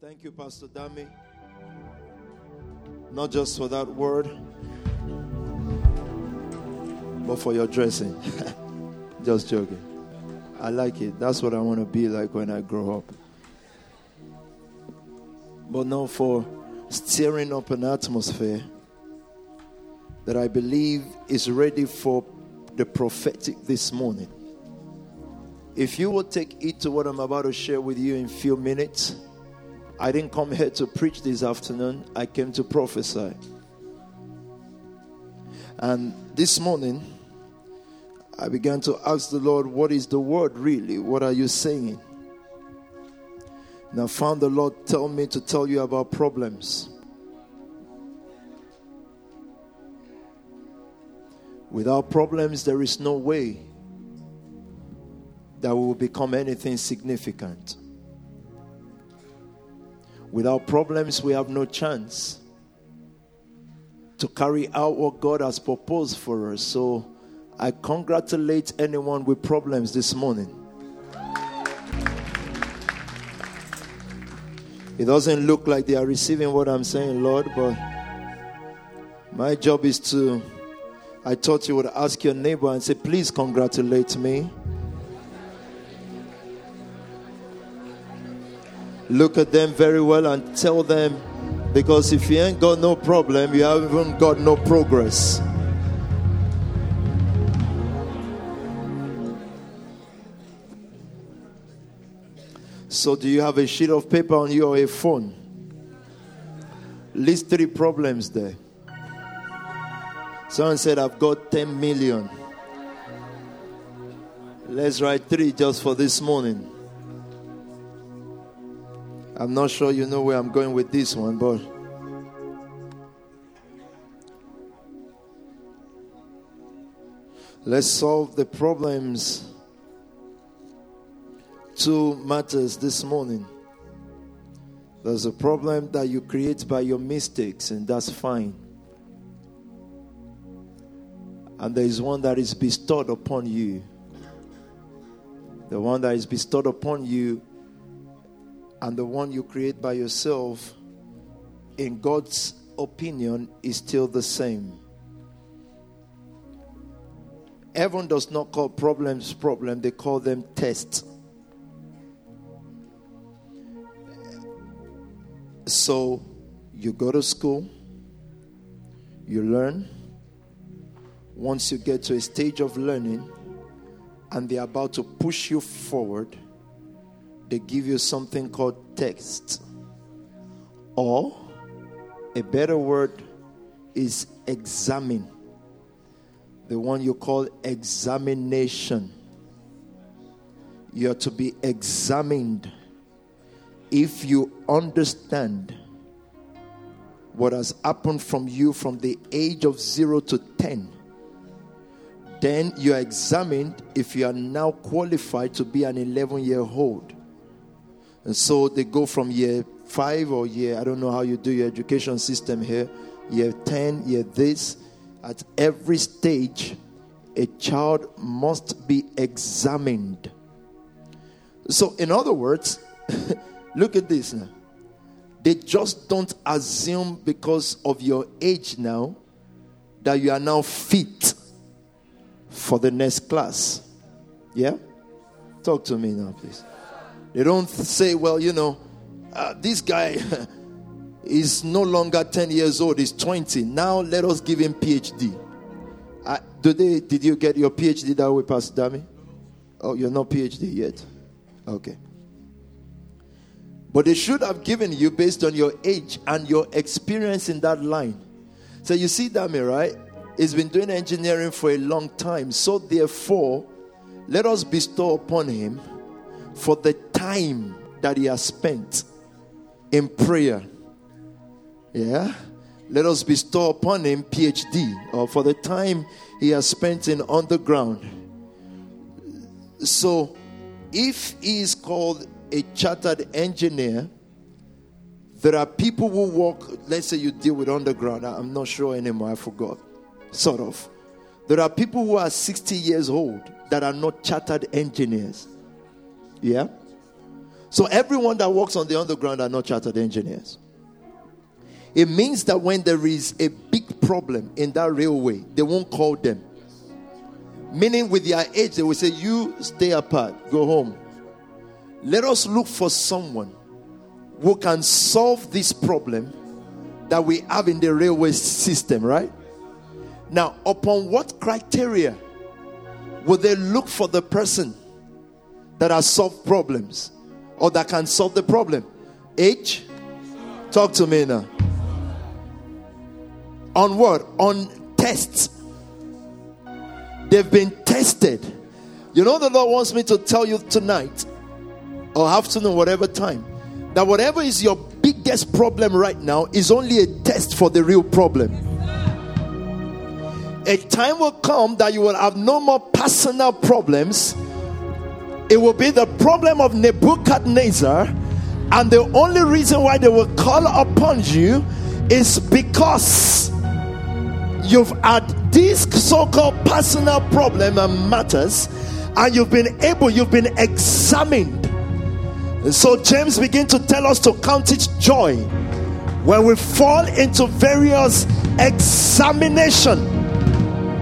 Thank you, Pastor Dami. Not just for that word, but for your dressing. just joking. I like it. That's what I want to be like when I grow up. But now for stirring up an atmosphere that I believe is ready for the prophetic this morning. If you will take it to what I'm about to share with you in a few minutes, I didn't come here to preach this afternoon, I came to prophesy. And this morning, I began to ask the Lord, What is the word really? What are you saying? And I found the Lord tell me to tell you about problems. Without problems, there is no way that we will become anything significant. Without problems, we have no chance to carry out what God has proposed for us. So I congratulate anyone with problems this morning. It doesn't look like they are receiving what I'm saying, Lord, but my job is to. I thought you would ask your neighbor and say, Please congratulate me. Look at them very well and tell them because if you ain't got no problem, you haven't got no progress. So, do you have a sheet of paper on you or a phone? List three problems there. Someone said, I've got 10 million. Let's write three just for this morning. I'm not sure you know where I'm going with this one, but let's solve the problems. Two matters this morning. There's a problem that you create by your mistakes, and that's fine. And there is one that is bestowed upon you. The one that is bestowed upon you and the one you create by yourself, in God's opinion, is still the same. Heaven does not call problems problem, they call them tests. So you go to school, you learn. Once you get to a stage of learning and they're about to push you forward, they give you something called text. Or a better word is examine. The one you call examination. You are to be examined. If you understand what has happened from you from the age of 0 to 10, then you are examined if you are now qualified to be an 11 year old. And so they go from year five or year, I don't know how you do your education system here, year 10, year this. At every stage, a child must be examined. So, in other words, look at this now. They just don't assume because of your age now that you are now fit for the next class. Yeah? Talk to me now, please. They don't say, well, you know, uh, this guy is no longer 10 years old, he's 20. Now let us give him PhD. Uh, they, did you get your PhD that way, Pastor Dami? Oh, you're not PhD yet? Okay. But they should have given you based on your age and your experience in that line. So you see, Dami, right? He's been doing engineering for a long time. So therefore, let us bestow upon him for the time that he has spent in prayer. Yeah. Let us bestow upon him PhD or for the time he has spent in underground. So, if he is called a chartered engineer, there are people who work, let's say you deal with underground, I'm not sure anymore, I forgot. Sort of. There are people who are 60 years old that are not chartered engineers. Yeah? So everyone that works on the underground are not chartered engineers. It means that when there is a big problem in that railway, they won't call them. Meaning, with their age, they will say, You stay apart, go home. Let us look for someone who can solve this problem that we have in the railway system, right? Now, upon what criteria will they look for the person that has solved problems or that can solve the problem? Age? Talk to me now. On what? On tests. They've been tested. You know, the Lord wants me to tell you tonight or afternoon, whatever time, that whatever is your biggest problem right now is only a test for the real problem. A time will come that you will have no more personal problems. It will be the problem of Nebuchadnezzar, and the only reason why they will call upon you is because you've had this so-called personal problem and matters, and you've been able, you've been examined and so James begin to tell us to count it joy when we fall into various examination.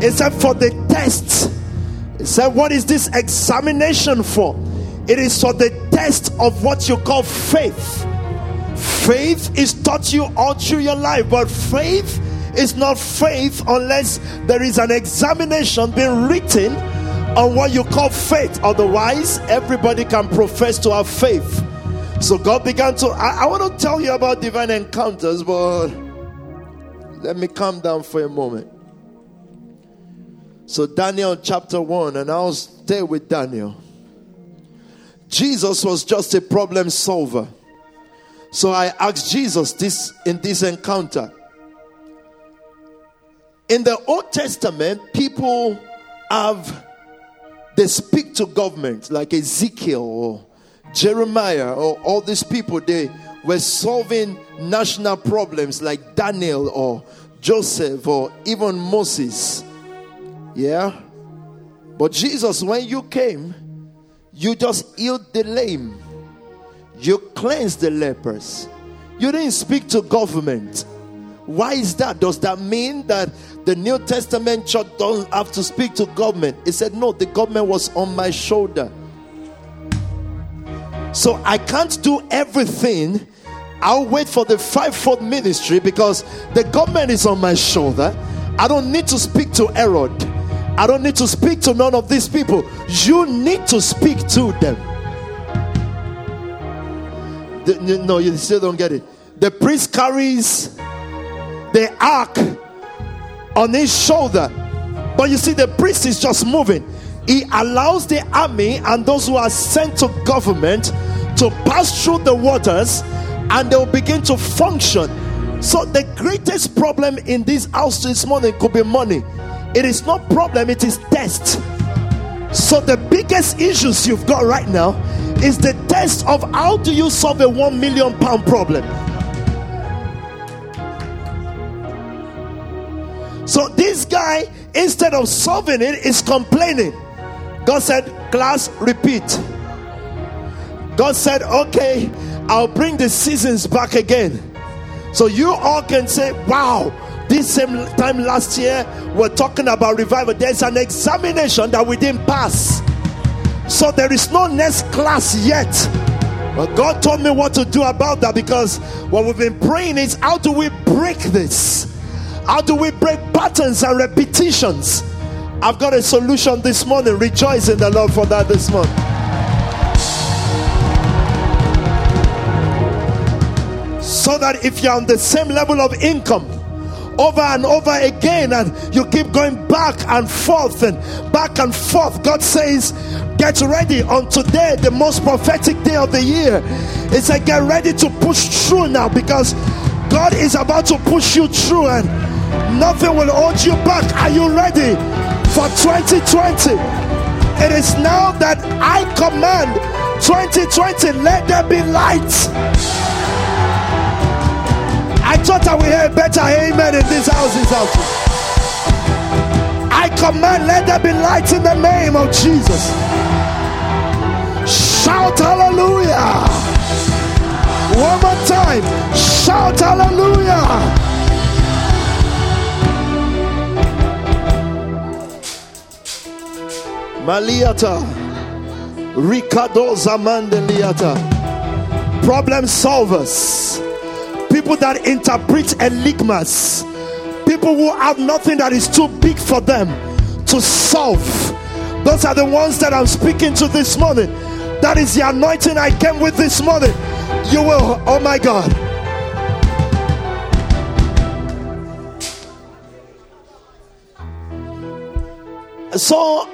Except for the test. He said, What is this examination for? It is for the test of what you call faith. Faith is taught you all through your life, but faith is not faith unless there is an examination being written on what you call faith. Otherwise, everybody can profess to have faith. So God began to. I, I want to tell you about divine encounters, but let me calm down for a moment. So, Daniel chapter 1, and I'll stay with Daniel. Jesus was just a problem solver. So I asked Jesus this in this encounter. In the Old Testament, people have they speak to government like Ezekiel or Jeremiah or all these people. They were solving national problems like Daniel or Joseph or even Moses. Yeah? But Jesus, when you came, you just healed the lame, you cleansed the lepers. You didn't speak to government. Why is that? Does that mean that the New Testament church don't have to speak to government. He said, No, the government was on my shoulder. So I can't do everything. I'll wait for the fivefold ministry because the government is on my shoulder. I don't need to speak to Herod. I don't need to speak to none of these people. You need to speak to them. The, no, you still don't get it. The priest carries the ark on his shoulder. But you see, the priest is just moving. He allows the army and those who are sent to government to pass through the waters and they'll begin to function. So, the greatest problem in this house this morning could be money. It is not problem, it is test. So, the biggest issues you've got right now is the test of how do you solve a one million pound problem. So this guy, instead of solving it, is complaining. God said, Class, repeat. God said, Okay, I'll bring the seasons back again. So you all can say, Wow, this same time last year, we're talking about revival. There's an examination that we didn't pass. So there is no next class yet. But God told me what to do about that because what we've been praying is how do we break this? How do we break patterns and repetitions? I've got a solution this morning. Rejoice in the Lord for that this morning. So that if you're on the same level of income, over and over again, and you keep going back and forth and back and forth. God says, Get ready on today, the most prophetic day of the year. He said, Get ready to push through now because God is about to push you through and Nothing will hold you back. Are you ready for 2020? It is now that I command 2020, let there be light. I thought I would hear better amen in this house. This house. I command, let there be light in the name of Jesus. Shout hallelujah. One more time. Shout hallelujah. Maliata. Ricardo Zamandeliata. Problem solvers. People that interpret enigmas. People who have nothing that is too big for them to solve. Those are the ones that I'm speaking to this morning. That is the anointing I came with this morning. You will, oh my God. So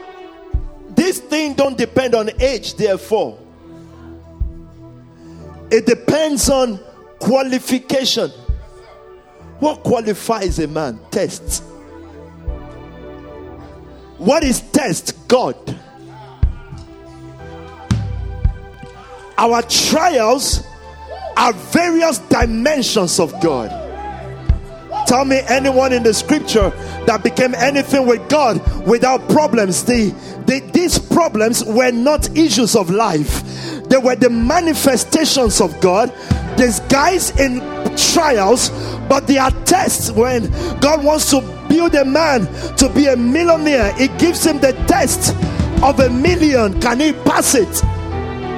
this thing don't depend on age, therefore. It depends on qualification. What qualifies a man? Test. What is test? God. Our trials are various dimensions of God. Tell me anyone in the scripture that became anything with God without problems. The, the, these problems were not issues of life, they were the manifestations of God disguised in trials, but they are tests when God wants to build a man to be a millionaire. He gives him the test of a million. Can he pass it?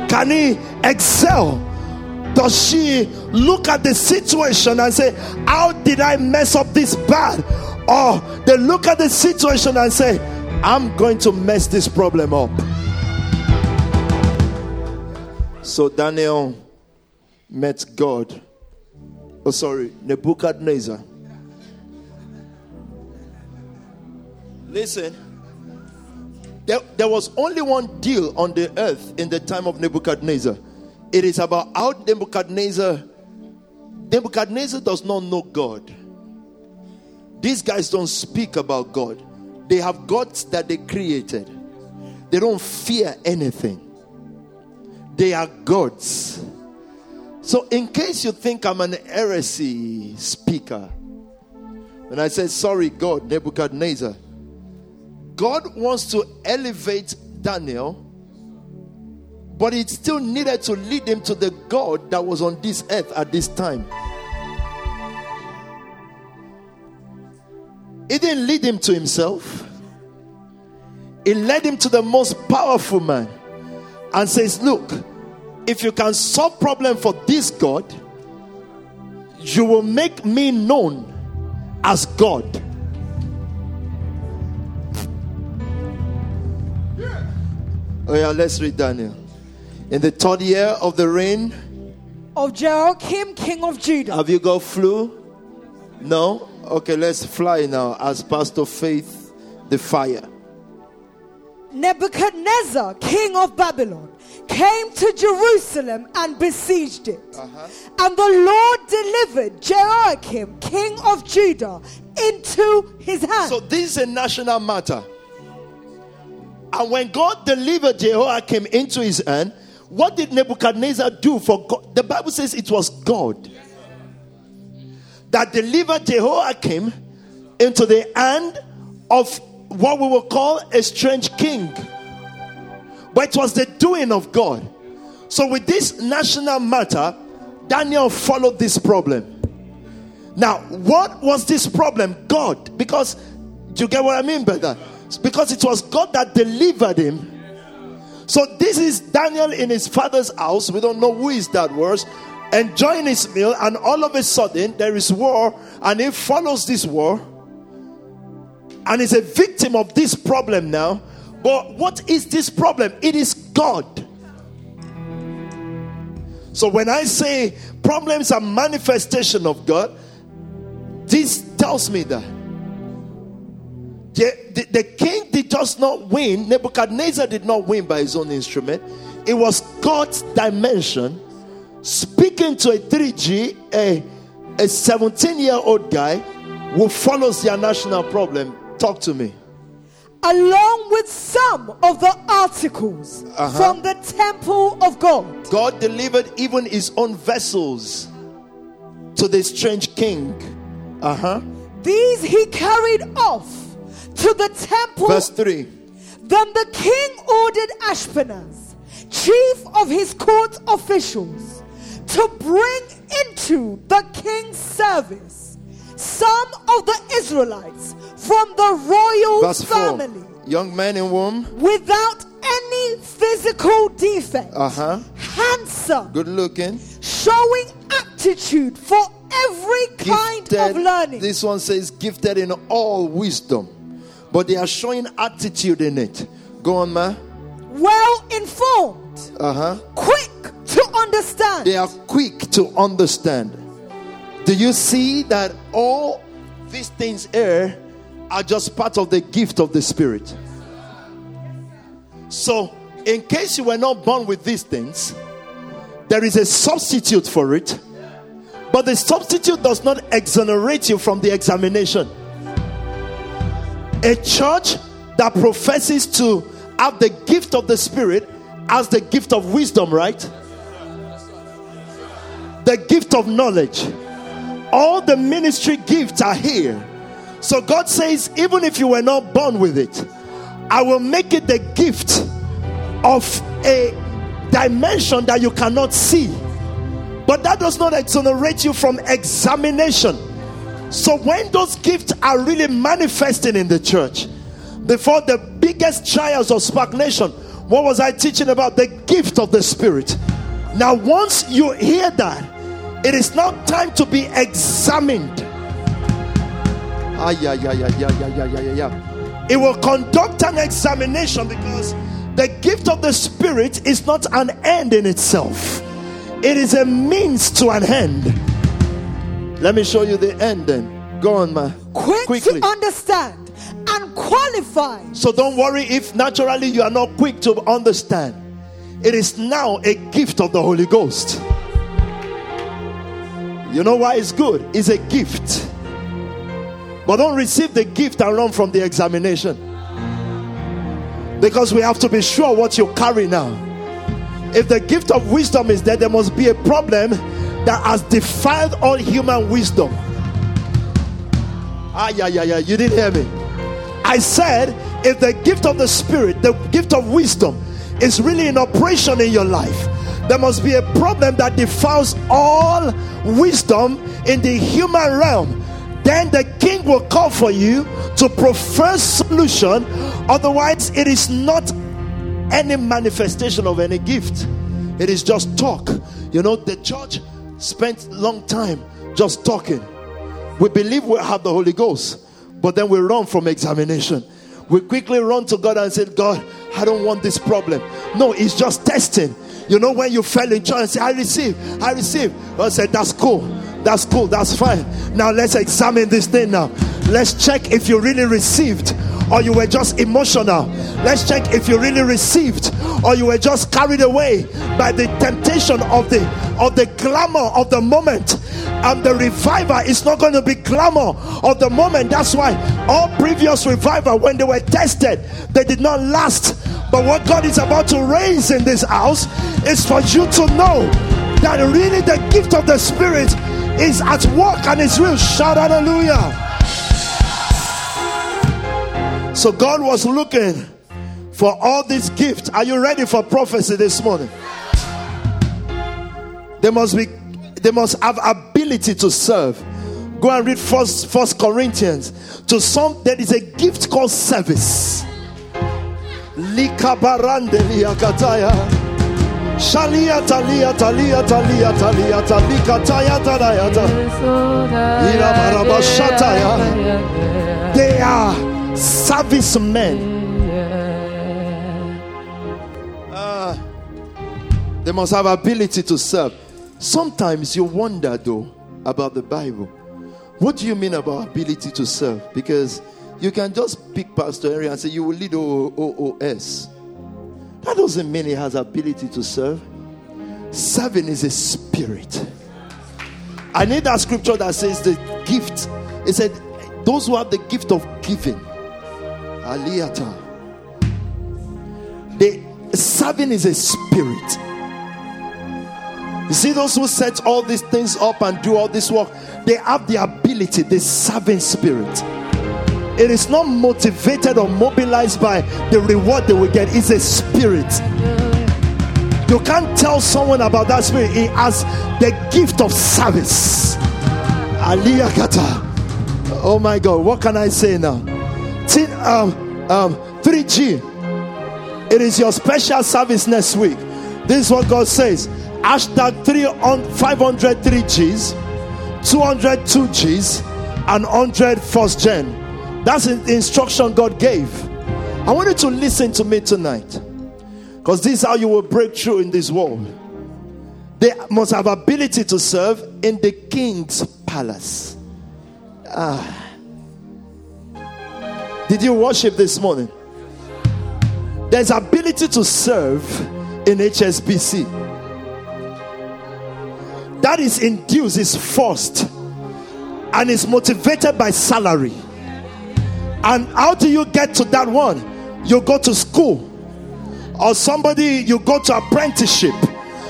Can he excel? Does she look at the situation and say, How did I mess up this bad? Or they look at the situation and say, I'm going to mess this problem up. So Daniel met God. Oh, sorry, Nebuchadnezzar. Listen, there, there was only one deal on the earth in the time of Nebuchadnezzar. It is about how Nebuchadnezzar. Nebuchadnezzar does not know God. These guys don't speak about God. They have gods that they created. They don't fear anything. They are gods. So, in case you think I'm an heresy speaker, when I say, sorry, God, Nebuchadnezzar, God wants to elevate Daniel, but it still needed to lead him to the God that was on this earth at this time. It didn't lead him to himself, it led him to the most powerful man and says, Look, if you can solve problem for this God, you will make me known as God. Oh yeah, let's read Daniel. In the third year of the reign of Jehoiakim, king of Judah. Have you got flu? No? Okay, let's fly now as Pastor Faith the fire. Nebuchadnezzar, king of Babylon, came to Jerusalem and besieged it. Uh-huh. And the Lord delivered Jehoiakim, king of Judah, into his hand. So, this is a national matter. And when God delivered Jehoiakim into his hand, what did Nebuchadnezzar do for God? The Bible says it was God that delivered Jehoiakim into the hand of what we will call a strange king. But it was the doing of God. So, with this national matter, Daniel followed this problem. Now, what was this problem? God. Because, do you get what I mean by that? because it was God that delivered him. So this is Daniel in his father's house. We don't know who is that was enjoying his meal, and all of a sudden there is war, and he follows this war, and is a victim of this problem now. But what is this problem? It is God. So when I say problems are manifestation of God, this tells me that the, the, the, king did just not win. Nebuchadnezzar did not win by his own instrument. It was God's dimension speaking to a 3G, a, a 17 year old guy who follows their national problem. Talk to me. Along with some of the articles uh-huh. from the temple of God. God delivered even his own vessels to the strange king. Uh huh. These he carried off to the temple. Verse 3. Then the king ordered Ashpenaz, chief of his court officials, to bring into the king's service, some of the Israelites from the royal Verse 4. family, Young men and women, without any physical defect, uh huh, handsome, good looking, showing aptitude for every kind of learning. This one says gifted in all wisdom, but they are showing attitude in it. Go on, ma. well informed, Uh huh. quick to understand, They are quick to understand. Do you see that all these things here are just part of the gift of the Spirit? So, in case you were not born with these things, there is a substitute for it, but the substitute does not exonerate you from the examination. A church that professes to have the gift of the Spirit as the gift of wisdom, right? the gift of knowledge. All the ministry gifts are here. So God says, even if you were not born with it, I will make it the gift of a dimension that you cannot see. But that does not exonerate you from examination. So when those gifts are really manifesting in the church, before the biggest trials of Spark Nation, what was I teaching about? The gift of the Spirit. Now, once you hear that, it is now time to be examined. Ah, yeah, yeah, yeah, yeah, yeah, yeah, yeah, yeah. It will conduct an examination because the gift of the Spirit is not an end in itself, it is a means to an end. Let me show you the end then. Go on, ma. quick Quickly. to understand, and qualified. So don't worry if naturally you are not quick to understand. It is now a gift of the Holy Ghost. You know why it's good? It's a gift. But don't receive the gift and run from the examination. Because we have to be sure what you carry now. If the gift of wisdom is there, there must be a problem that has defiled all human wisdom. Ah, yeah, yeah, yeah. You didn't hear me. I said, if the gift of the Spirit, the gift of wisdom, is really in operation in your life, there must be a problem that defiles all wisdom in the human realm. Then the king will call for you to prefer solution. Otherwise, it is not any manifestation of any gift. It is just talk. You know, the church spent long time just talking. We believe we have the Holy Ghost, but then we run from examination. We quickly run to God and say, God, I don't want this problem. No, it's just testing. You know, when you fell in church and say, I receive, I receive. God said, That's cool. That's cool. That's fine. Now let's examine this thing now. Let's check if you really received or you were just emotional. Let's check if you really received or you were just carried away by the temptation of the of the glamour of the moment. And the revival is not going to be glamour of the moment. That's why all previous revival, when they were tested, they did not last. But what God is about to raise in this house is for you to know that really the gift of the Spirit is at work and it's real. Shout hallelujah. So God was looking for all these gifts. Are you ready for prophecy this morning? They must be they must have ability to serve. Go and read first first Corinthians. To some there is a gift called service. Shalia talia talia talia talia talika taya. Irabarabashataya. They are servicemen. Ah, they must have ability to serve. Sometimes you wonder though about the Bible. What do you mean about ability to serve? Because you can just pick Pastor Henry and say you will lead OOS. That doesn't mean he has ability to serve. Serving is a spirit. I need that scripture that says the gift. It said, those who have the gift of giving. Aliyata. The serving is a spirit. You see, those who set all these things up and do all this work, they have the ability, the serving spirit. It is not motivated or mobilized by the reward they will get, it's a spirit. You can't tell someone about that spirit, he has the gift of service. Aliyakata. Oh my God, what can I say now? Um, um, 3G. It is your special service next week. This is what God says. Hashtag 500 3Gs, 200 2Gs, and 100 first gen. That's the instruction God gave. I want you to listen to me tonight. Because this is how you will break through in this world. They must have ability to serve in the king's palace. Ah. Did you worship this morning? There's ability to serve in HSBC. That is induced, is forced, and is motivated by salary. And how do you get to that one? You go to school, or somebody you go to apprenticeship.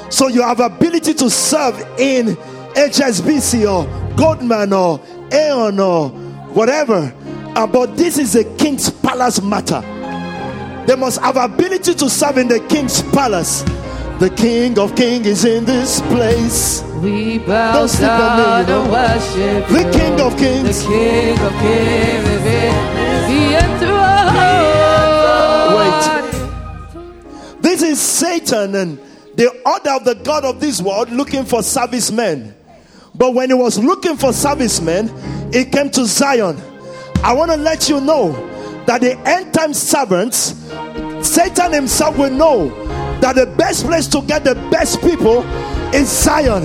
So you have ability to serve in HSBC or Goldman or Aon or whatever. Uh, but this is a king's palace matter. They must have ability to serve in the king's palace. The King of Kings is in this place. We bow Don't down me, you know. and worship the King of Kings. The King of Kings is in the Wait. This is Satan and the order of the God of this world looking for servicemen. But when he was looking for servicemen, he came to Zion. I want to let you know that the end time servants, Satan himself will know that the best place to get the best people is Zion.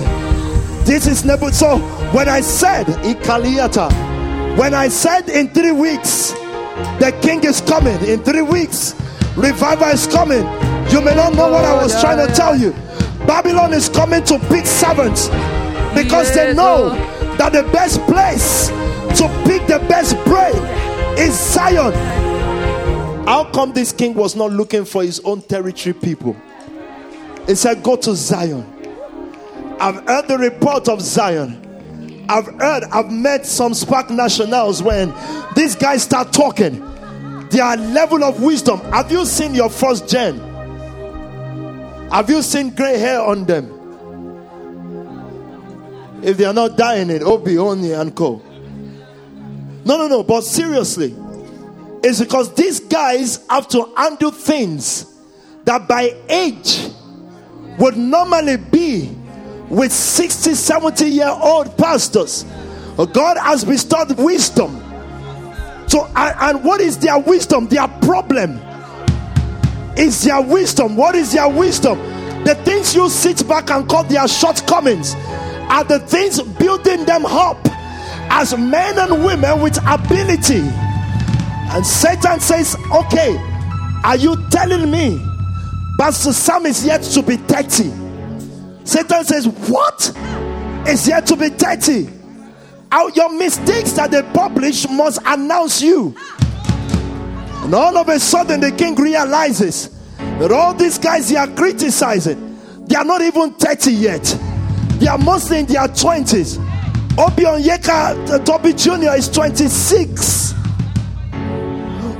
This is never so. When I said Ikaliata, when I said in three weeks, the king is coming, in three weeks, revival is coming. You may not know what I was trying to tell you. Babylon is coming to pick servants because they know that the best place to pick the best brain is Zion. How come this king was not looking for his own territory people? He said, Go to Zion. I've heard the report of Zion. I've heard, I've met some Spark nationals when these guys start talking. Their level of wisdom. Have you seen your first gen? Have you seen gray hair on them? If they are not dying it, Obi, Oni, and Co. No, no, no. But seriously, it's because these guys have to undo things that by age would normally be with 60, 70 year old pastors. God has bestowed wisdom. So, and, and what is their wisdom? Their problem is their wisdom. What is their wisdom? The things you sit back and call their shortcomings are the things building them up as men and women with ability. And Satan says, Okay, are you telling me Pastor Sam is yet to be 30? Satan says, What? Is yet to be 30. Out your mistakes that they publish must announce you. And all of a sudden, the king realizes that all these guys they are criticizing, they are not even 30 yet. They are mostly in their 20s. Obion Yeka Toby Jr. is 26.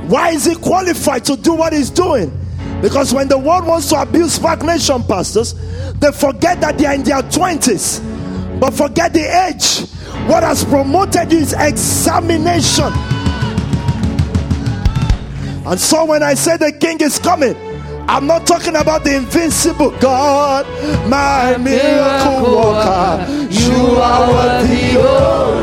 Why is he qualified to do what he's doing? Because when the world wants to abuse Spark Nation pastors, they forget that they are in their 20s, but forget the age. What has promoted you is examination. And so when I say the king is coming, I'm not talking about the invincible God, my miracle worker. You are worthy, oh, oh.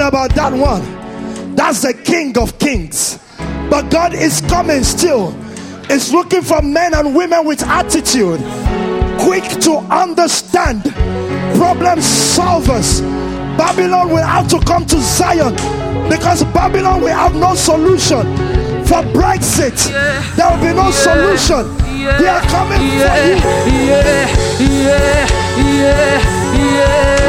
About that one. That's the King of Kings. But God is coming still. Is looking for men and women with attitude, quick to understand, problem solvers. Babylon will have to come to Zion because Babylon will have no solution for Brexit. There will be no solution. They are coming for you.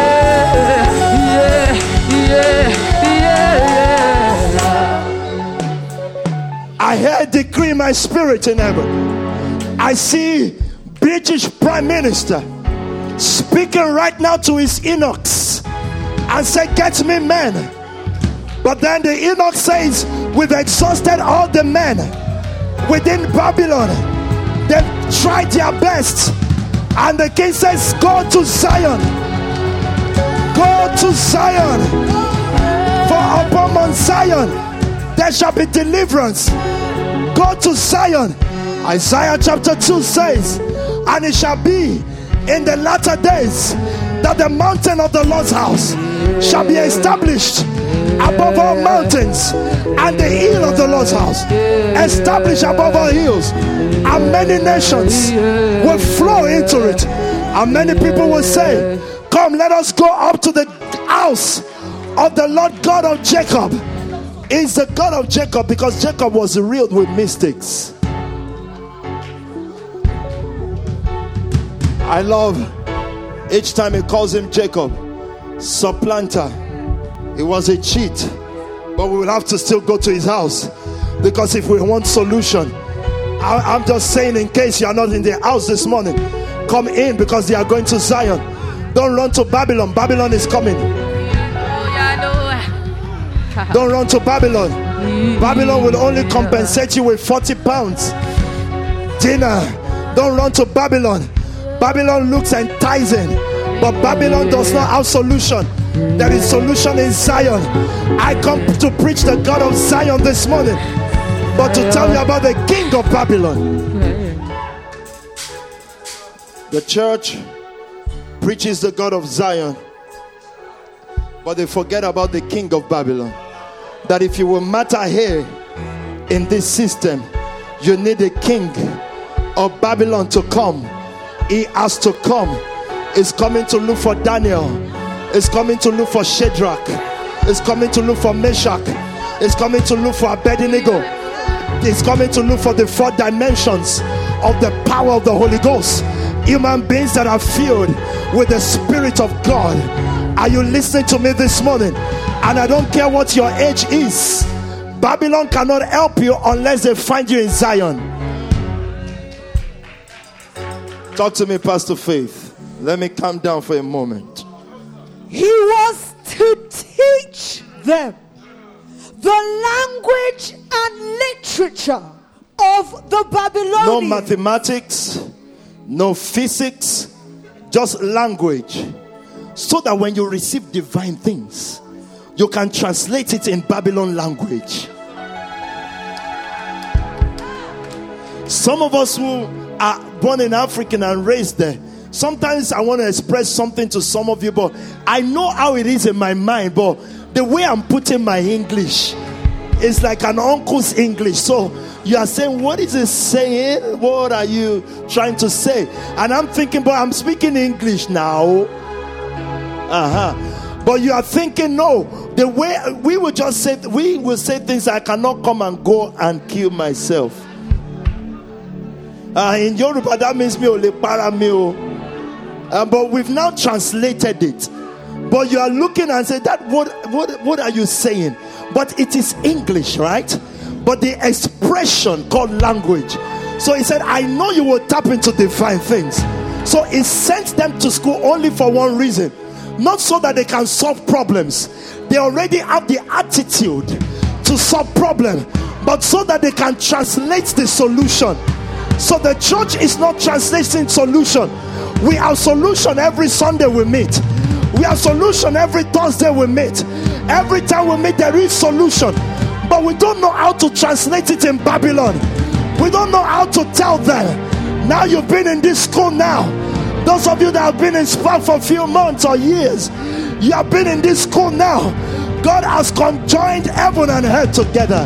I hear decree my spirit in heaven. I see British Prime Minister speaking right now to his eunuchs and say, Get me men. But then the eunuch says, We've exhausted all the men within Babylon. They've tried their best. And the king says, Go to Zion. Go to Zion. For upon Mount Zion there shall be deliverance. Go to Zion. Isaiah chapter 2 says, And it shall be in the latter days that the mountain of the Lord's house shall be established above all mountains, and the hill of the Lord's house established above all hills, and many nations will flow into it. And many people will say, Come, let us go up to the house of the Lord God of Jacob. Is the God of Jacob because Jacob was riddled with mistakes. I love each time he calls him Jacob, supplanter. He was a cheat, but we will have to still go to his house because if we want solution, I, am just saying in case you are not in the house this morning, come in because they are going to Zion. Don't run to Babylon. Babylon is coming. Don't run to Babylon. Mm. Babylon will only compensate you with 40 pounds. Dinner. Don't run to Babylon. Babylon looks enticing, but Babylon does not have solution. There is solution in Zion. I come to preach the God of Zion this morning, but to tell you about the King of Babylon. The church preaches the God of Zion, but they forget about the King of Babylon. That if you will matter here in this system, you need a king of Babylon to come he has to come. He's coming to look for Daniel. He's coming to look for Shadrach. He's coming to look for Meshach. He's coming to look for Abednego. He's coming to look for the four dimensions of the power of the Holy Ghost. Human beings that are filled with the Spirit of God. Are you listening to me this morning? And I don't care what your age is. Babylon cannot help you unless they find you in Zion. Talk to me, Pastor Faith. Let me calm down for a moment. He was to teach them the language and literature of the Babylonians. No mathematics, no physics, just language. So that when you receive divine things, you can translate it in Babylon language. Some of us who are born in African and raised there. Sometimes I want to express something to some of you, but I know how it is in my mind. But the way I'm putting my English is like an uncle's English. So you are saying, What is it saying? What are you trying to say? And I'm thinking, But I'm speaking English now. Uh huh. But you are thinking, No, the way we will just say, we will say things I cannot come and go and kill myself. Uh, in Yoruba, that means me ole para me uh, But we've now translated it. But you are looking and say that what what what are you saying? But it is English, right? But the expression called language. So he said, I know you will tap into divine things. So he sent them to school only for one reason. Not so that they can solve problems. They already have the attitude to solve problem, but so that they can translate the solution so the church is not translating solution. We have solution every Sunday we meet. We have solution every Thursday we meet. Every time we meet, there is solution. But we don't know how to translate it in Babylon. We don't know how to tell them. Now you've been in this school now. Those of you that have been in SPAC for a few months or years, you have been in this school now. God has conjoined heaven and earth together.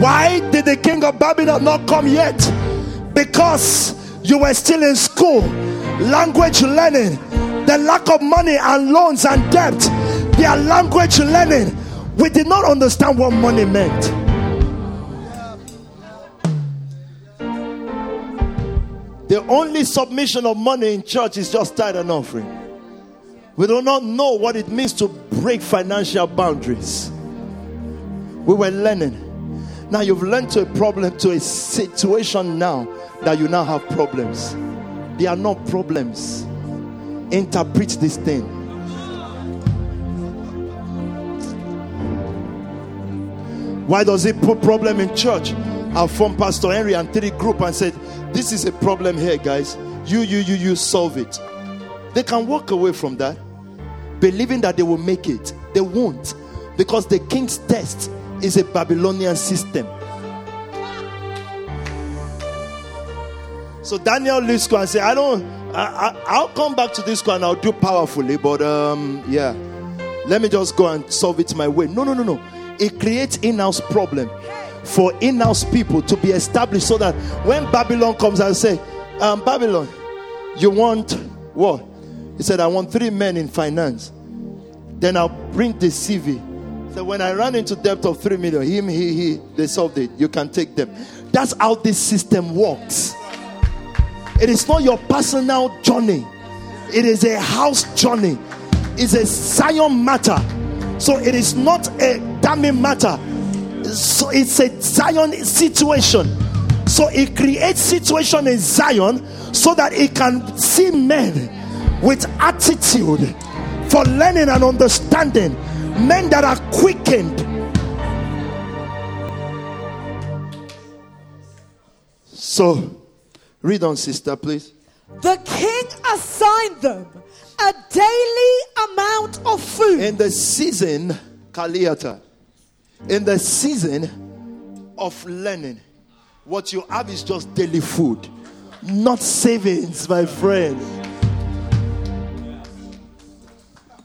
Why did the king of Babylon not come yet? Because you were still in school, language learning, the lack of money and loans and debt, their language learning. We did not understand what money meant. The only submission of money in church is just tithe and offering. We do not know what it means to break financial boundaries. We were learning. Now you've learned to a problem, to a situation now that you now have problems. They are not problems. Interpret this thing. Why does it put problem in church? Our former Pastor Henry and three group and said, This is a problem here, guys. You, you, you, you solve it. They can walk away from that, believing that they will make it. They won't. Because the king's test is a Babylonian system. So Daniel leaves school and say, I don't, I, I, will come back to this school and I'll do powerfully, but um, yeah, let me just go and solve it my way. No, no, no, no. It creates in-house problem for in-house people to be established so that when Babylon comes and say, um, Babylon, you want what? He said, I want three men in finance. Then I'll bring the CV. So when I run into debt of three million, him, he, he, they solved it. You can take them. That's how this system works. It is not your personal journey, it is a house journey. It's a Zion matter. So it is not a damning matter. So it's a Zion situation. So it creates situation in Zion so that it can see men with attitude for learning and understanding, men that are quickened. So Read on, sister, please. The king assigned them a daily amount of food. In the season, Kaliata, in the season of learning, what you have is just daily food, not savings, my friend.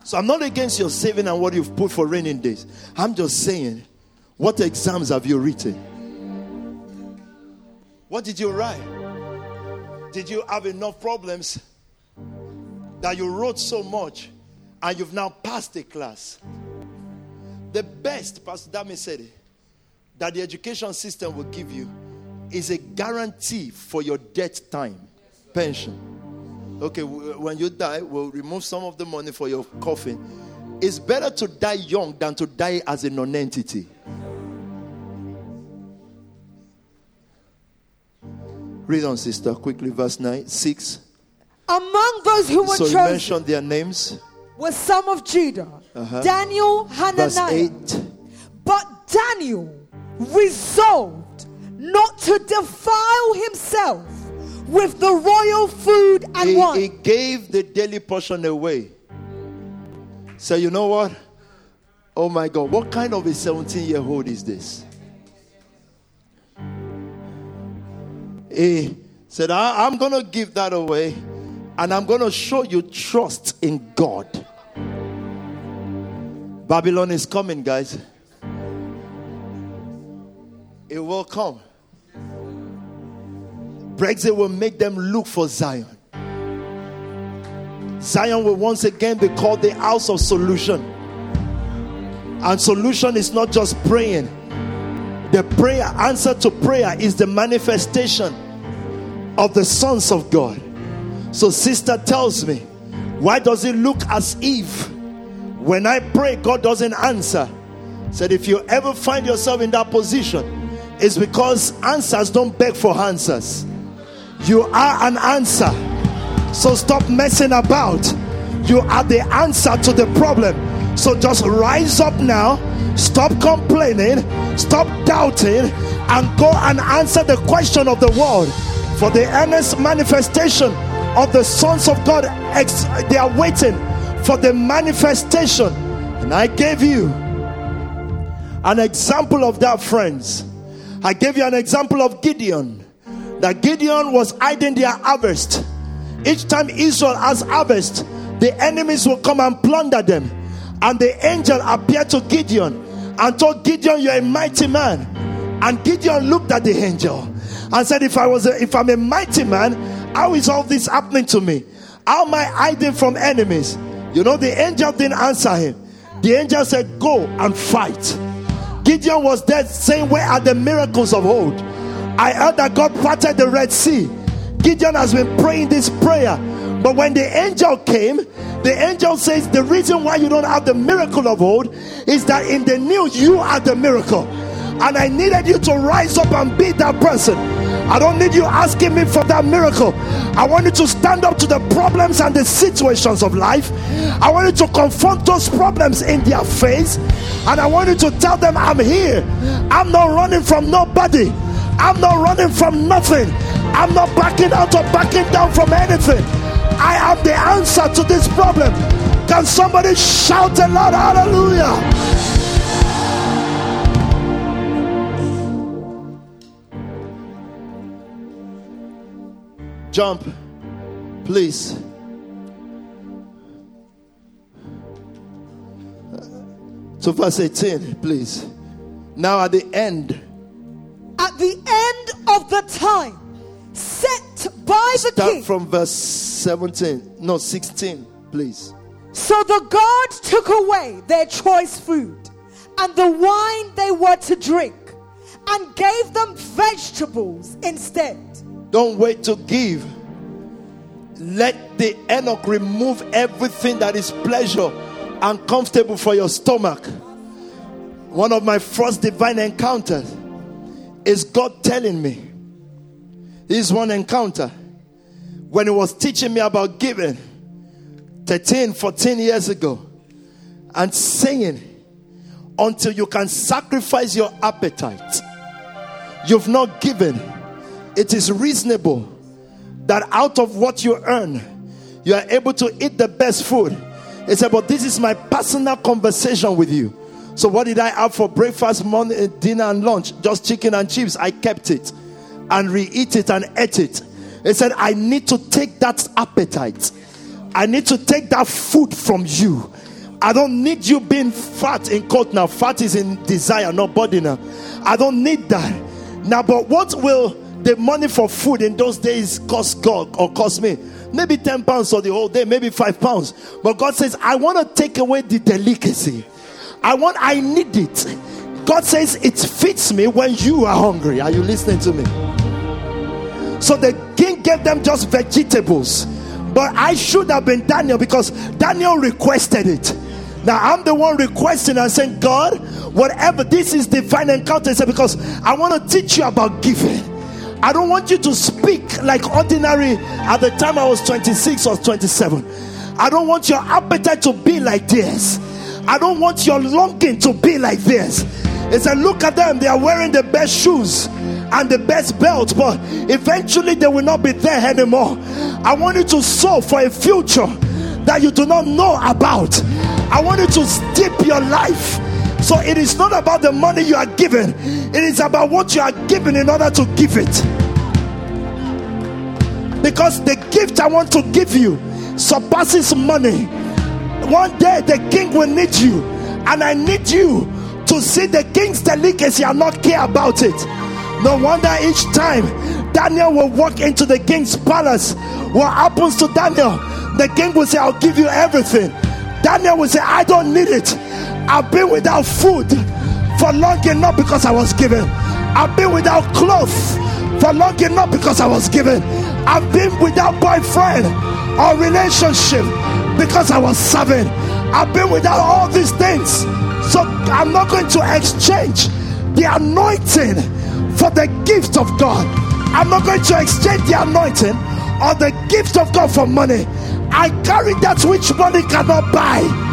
So I'm not against your saving and what you've put for raining days. I'm just saying, what exams have you written? What did you write? Did you have enough problems that you wrote so much and you've now passed the class? The best, Pastor Dami said it, that the education system will give you is a guarantee for your death time pension. Okay, when you die, we'll remove some of the money for your coffin. It's better to die young than to die as a non entity. Read on, sister, quickly, verse 9, 6. Among those who were so chosen, you mentioned their names. Were some of Judah, uh-huh. Daniel, Hananiah. Verse 8. But Daniel resolved not to defile himself with the royal food and he, wine. He gave the daily portion away. So, you know what? Oh my God, what kind of a 17 year old is this? he said, I'm going to give that away and I'm going to show you trust in God. Babylon is coming, guys. It will come. Brexit will make them look for Zion. Zion will once again be called the house of solution. And solution is not just praying, the prayer answer to prayer is the manifestation of the sons of God. So, sister tells me, why does it look as if when I pray, God doesn't answer? Said, if you ever find yourself in that position, it's because answers don't beg for answers. You are an answer. So stop messing about. You are the answer to the problem. So just rise up now, stop complaining, stop doubting, and go and answer the question of the world for the earnest manifestation of the sons of God. They are waiting for the manifestation. And I gave you an example of that, friends. I gave you an example of Gideon. That Gideon was hiding their harvest. Each time Israel has harvest, the enemies will come and plunder them. And the angel appeared to Gideon and told Gideon, You're a mighty man. And Gideon looked at the angel and said, If I was a, if I'm a mighty man, how is all this happening to me? How am I hiding from enemies? You know, the angel didn't answer him. The angel said, Go and fight. Gideon was there saying, Where are the miracles of old? I heard that God parted the Red Sea. Gideon has been praying this prayer. But when the angel came, the angel says the reason why you don't have the miracle of old is that in the new you are the miracle. And I needed you to rise up and be that person. I don't need you asking me for that miracle. I want you to stand up to the problems and the situations of life. I want you to confront those problems in their face. And I want you to tell them, I'm here. I'm not running from nobody. I'm not running from nothing. I'm not backing out or backing down from anything. I am the answer to this problem. Can somebody shout a loud hallelujah? Jump, please. To verse 18, please. Now, at the end, At the end of the time set by the start king. from verse 17, no, 16, please. So the gods took away their choice food and the wine they were to drink and gave them vegetables instead. Don't wait to give. Let the eunuch remove everything that is pleasure and comfortable for your stomach. One of my first divine encounters is God telling me. This one encounter when He was teaching me about giving 13, 14 years ago and saying, until you can sacrifice your appetite, you've not given it is reasonable that out of what you earn, you are able to eat the best food. He said, But this is my personal conversation with you. So, what did I have for breakfast, morning, dinner, and lunch? Just chicken and chips. I kept it and re eat it and ate it. He said, I need to take that appetite, I need to take that food from you. I don't need you being fat in court now. Fat is in desire, not body now. I don't need that. Now, but what will the money for food in those days cost God or cost me? Maybe 10 pounds for the whole day, maybe 5 pounds. But God says, I want to take away the delicacy. I want, I need it. God says, it fits me when you are hungry. Are you listening to me? So the king gave them just vegetables. But I should have been Daniel because Daniel requested it. Now I'm the one requesting and saying, God, whatever this is divine encounter, because I want to teach you about giving. I don't want you to speak like ordinary at the time I was 26 or 27. I don't want your appetite to be like this. I don't want your longing to be like this. It's a Look at them, they are wearing the best shoes and the best belt, but eventually they will not be there anymore. I want you to sow for a future that you do not know about. I want you to steep your life. So it is not about the money you are given, it is about what you are given in order to give it. Because the gift I want to give you surpasses money. One day the king will need you, and I need you to see the king's delicacy and not care about it. No wonder each time Daniel will walk into the king's palace, what happens to Daniel? The king will say, I'll give you everything. Daniel will say, I don't need it. I've been without food for long enough because I was given. I've been without clothes for long enough because I was given. I've been without boyfriend or relationship because I was serving. I've been without all these things. So I'm not going to exchange the anointing for the gift of God. I'm not going to exchange the anointing or the gift of God for money. I carry that which money cannot buy.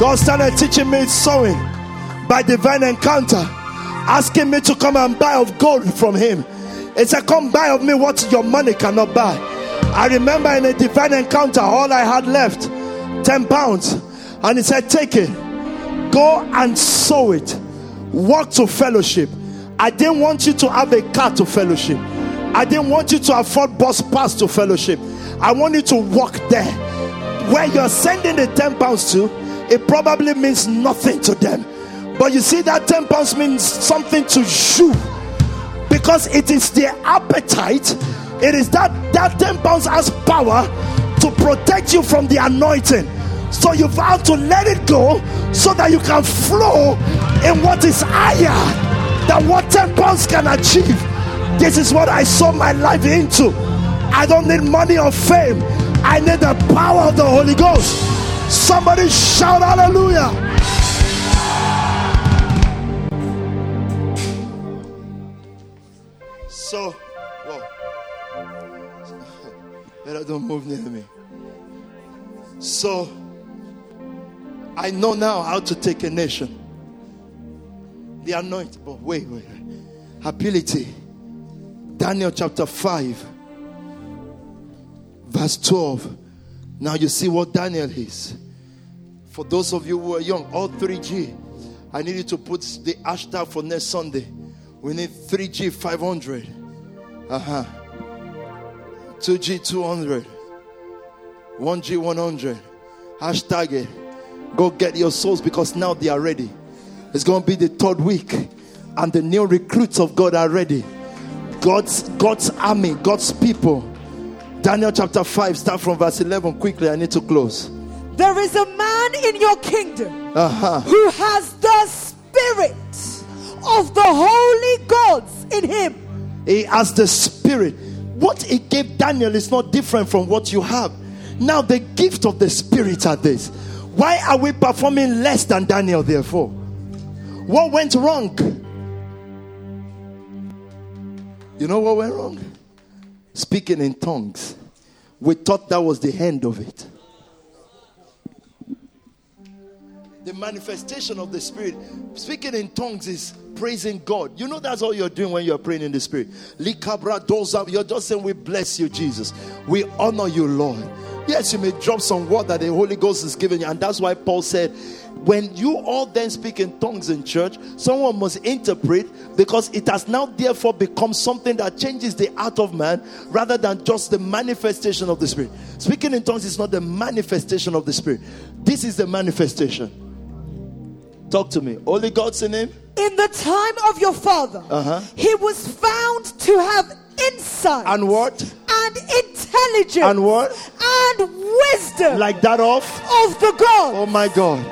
God started teaching me sowing by divine encounter, asking me to come and buy of gold from Him. He said, Come buy of me what your money cannot buy. I remember in a divine encounter, all I had left 10 pounds, and He said, Take it, go and sow it, walk to fellowship. I didn't want you to have a car to fellowship. I didn't want you to afford bus pass to fellowship. I want you to walk there. Where you're sending the 10 pounds to, it probably means nothing to them. But you see, that 10 pounds means something to you because it is their appetite. It is that that 10 pounds has power to protect you from the anointing. So you've had to let it go so that you can flow in what is higher than what 10 pounds can achieve. This is what I saw my life into. I don't need money or fame. I need the power of the Holy Ghost. Somebody shout hallelujah. So, whoa. Better don't move near me. So, I know now how to take a nation. The anointing, but wait, wait. Ability. Daniel chapter 5, verse 12. Now you see what Daniel is. For those of you who are young, all 3G. I need you to put the hashtag for next Sunday. We need 3G 500. Uh huh. 2G 200. 1G 100. Hashtag it. Go get your souls because now they are ready. It's going to be the third week, and the new recruits of God are ready. God's God's army, God's people. Daniel chapter 5, start from verse 11 quickly. I need to close. There is a man in your kingdom Uh-huh. who has the spirit of the holy gods in him. He has the spirit. What he gave Daniel is not different from what you have. Now, the gift of the spirit are this. Why are we performing less than Daniel, therefore? What went wrong? You know what went wrong? Speaking in tongues. We thought that was the end of it. The manifestation of the Spirit. Speaking in tongues is praising God. You know that's all you're doing when you're praying in the Spirit. Likabra doza. You're just saying, We bless you, Jesus. We honor you, Lord. Yes, you may drop some word that the Holy Ghost is giving you, and that's why Paul said, when you all then speak in tongues in church, someone must interpret because it has now therefore become something that changes the heart of man rather than just the manifestation of the Spirit. Speaking in tongues is not the manifestation of the Spirit, this is the manifestation. Talk to me. Holy God's name. In the time of your father, Uh-huh. he was found to have insight And what? and intelligence And what? and wisdom Like that of? of the God. Oh my God.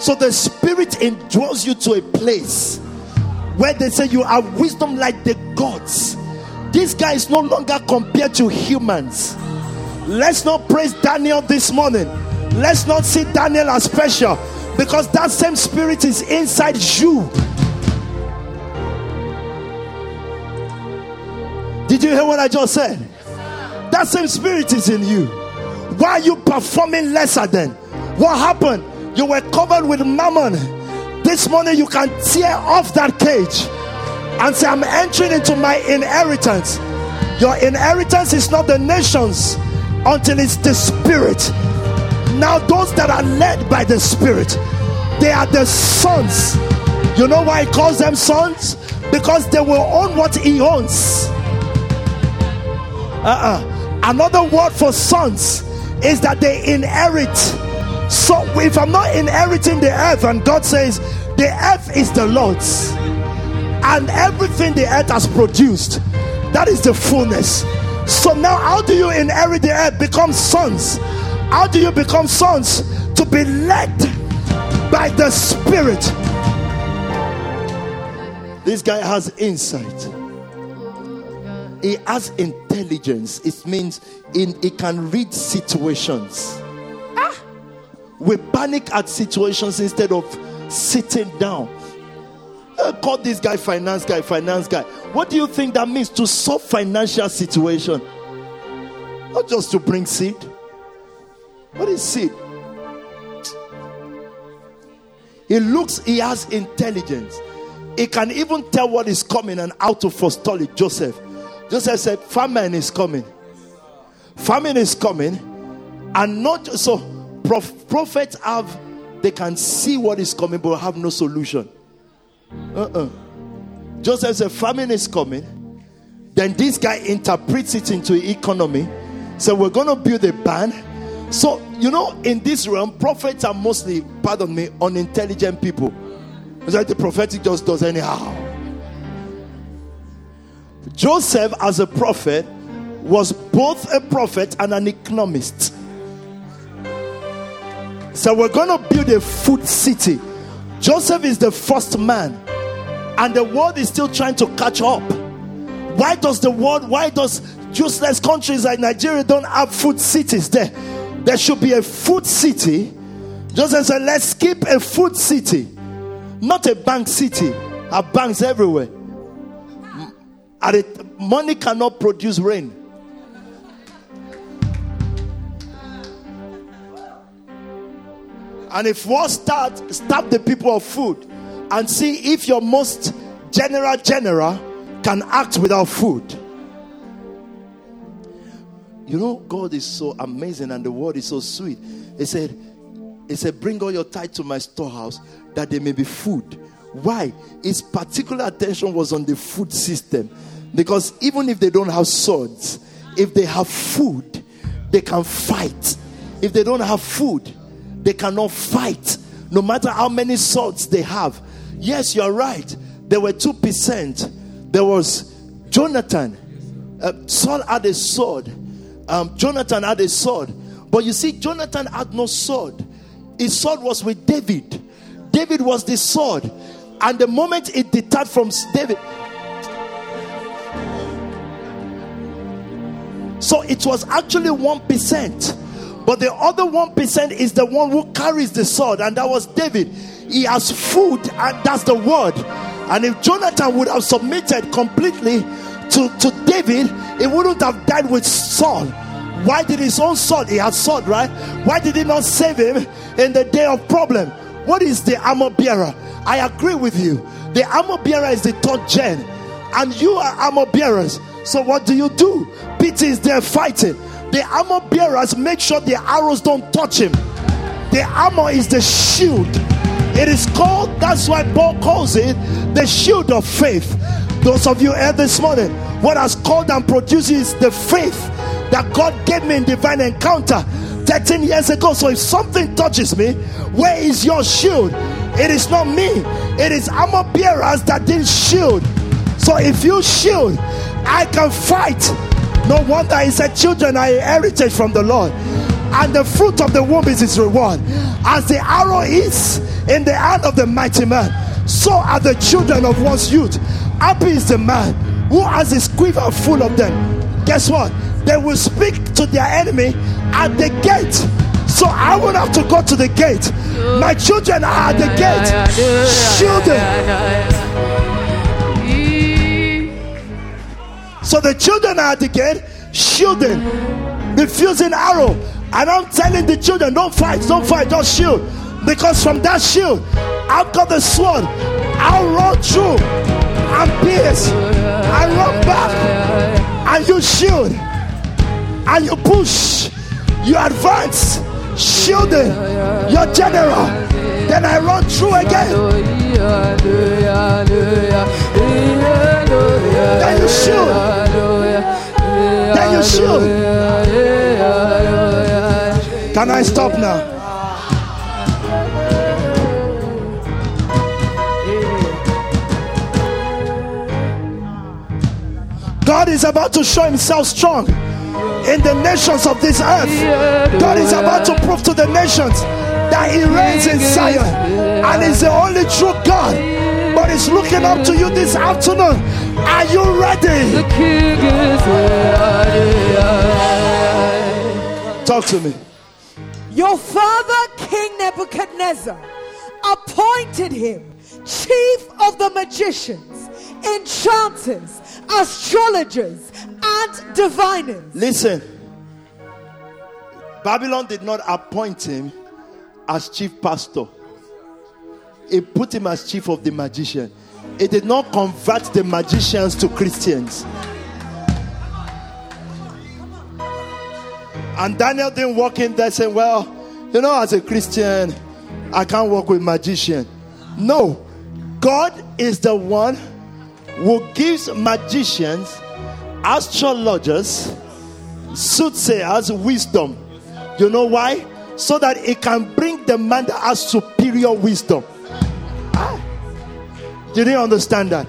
So the Spirit indwells you to a place where they say you have wisdom like the gods. This guy is no longer compared to humans. Let's not praise Daniel this morning. Let's not see Daniel as special because that same spirit is inside you. Did you hear what I just said? That same spirit is in you. Why are you performing lesser than? What happened? You were covered with mammon. This morning you can tear off that cage and say, I'm entering into my inheritance. Your inheritance is not the nations until it's the spirit. Now, those that are led by the spirit, they are the sons. You know why he calls them sons? Because they will own what he owns. Uh-uh. Another word for sons is that they inherit. So if I'm not inheriting the earth, and God says the earth is the Lord's, and everything the earth has produced, that is the fullness. So now, how do you inherit the earth? Become sons. How do you become sons? To be led by the Spirit. This guy has insight he has intelligence. It means in he can read situations. Ah! We panic at situations instead of sitting down. Uh, call this guy finance guy, finance guy. What do you think that means to solve financial situation? Not just to bring seed. What is seed? He looks, he has intelligence. He can even tell what is coming and how to forestall it. Joseph. Joseph said, Famine is coming. Famine is coming. And not so prof- prophets have they can see what is coming but have no solution. Uh-uh. Joseph said, Famine is coming. Then this guy interprets it into economy. So we're gonna build a band. So you know, in this realm, prophets are mostly, pardon me, unintelligent people. It's like the prophetic just does anyhow. Joseph, as a prophet, was both a prophet and an economist. So we're going to build a food city. Joseph is the first man, and the world is still trying to catch up. Why does the world, why does useless countries like Nigeria don't have food cities there? There should be a food city. Joseph said, let's keep a food city, not a bank city. Have banks everywhere. Money cannot produce rain. And if war start, stop the people of food and see if your most general general can act without food. You know, God is so amazing and the word is so sweet. He said, He said, Bring all your tithe to my storehouse that there may be food. Why? His particular attention was on the food system. Because even if they don't have swords, if they have food, they can fight. If they don't have food, they cannot fight. No matter how many swords they have. Yes, you're right. There were 2%. There was Jonathan. Uh, Saul had a sword. Um, Jonathan had a sword. But you see, Jonathan had no sword. His sword was with David. David was the sword. And the moment it deterred from David, so it was actually 1%. But the other 1% is the one who carries the sword, and that was David. He has food, and that's the word. And if Jonathan would have submitted completely to, to David, he wouldn't have died with Saul. Why did his own sword? He had sword, right? Why did he not save him in the day of problem? What is the armor bearer? I agree with you. The armor bearer is the third gen, and you are armor bearers. So what do you do? Peter is there fighting. The armor bearers make sure the arrows don't touch him. The armor is the shield. It is called, that's why Paul calls it the shield of faith. Those of you here this morning, what has called and produced is the faith that God gave me in divine encounter 13 years ago. So if something touches me, where is your shield? It is not me, it is armor bearers that didn't shield. So if you shield, I can fight. No wonder he said, Children are heritage from the Lord, and the fruit of the womb is his reward. As the arrow is in the hand of the mighty man, so are the children of one's youth. Happy is the man who has his quiver full of them. Guess what? They will speak to their enemy at the gate. So I won't have to go to the gate. My children are at the gate. Shielding. So the children are at the gate, shielding, refusing arrow. And I'm telling the children, don't fight, don't fight, just shield. Because from that shield, I've got the sword. I'll run through and pierce I run back. And you shield. And you push. You advance. Shielding your general. Then I run through again. Then you shield. Then you shield. Can I stop now? God is about to show himself strong in the nations of this earth. God is about to prove to the nations that he reigns in Zion and is the only true God. But he's looking up to you this afternoon. Are you ready? Talk to me. Your father, King Nebuchadnezzar, appointed him chief of the magicians, enchanters, astrologers, and diviners. Listen, Babylon did not appoint him as chief pastor, it put him as chief of the magician. It did not convert the magicians to Christians. And Daniel didn't walk in there saying, Well, you know, as a Christian, I can't work with magician. No, God is the one who gives magicians, astrologers, soothsayers wisdom. You know why? So that it can bring the man that has superior wisdom. Ah. You understand that?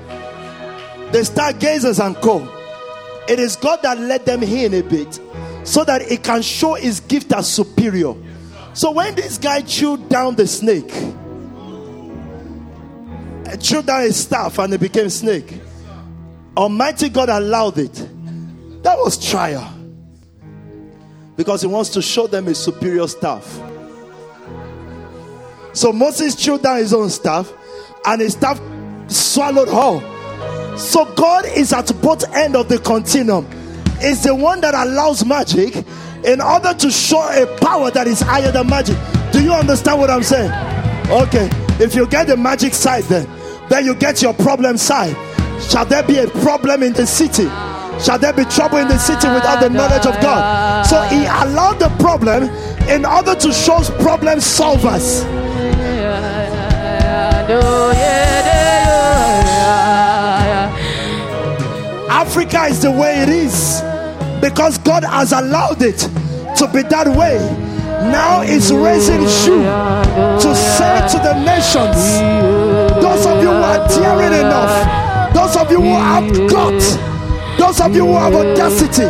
The stargazers and co. It is God that let them here in a bit so that it can show his gift as superior. So when this guy chewed down the snake, chewed down his staff and it became snake. Almighty God allowed it. That was trial. Because he wants to show them his superior staff. So Moses threw down his own staff, and his staff swallowed whole. So God is at both end of the continuum. Is the one that allows magic in order to show a power that is higher than magic. Do you understand what I'm saying? Okay. If you get the magic side, then then you get your problem side. Shall there be a problem in the city? Shall there be trouble in the city without the knowledge of God? So he allowed the problem in order to show problem solvers. Africa is the way it is because God has allowed it to be that way. Now it's raising you to say to the nations, those of you who are daring enough, those of you who have got, those of you who have audacity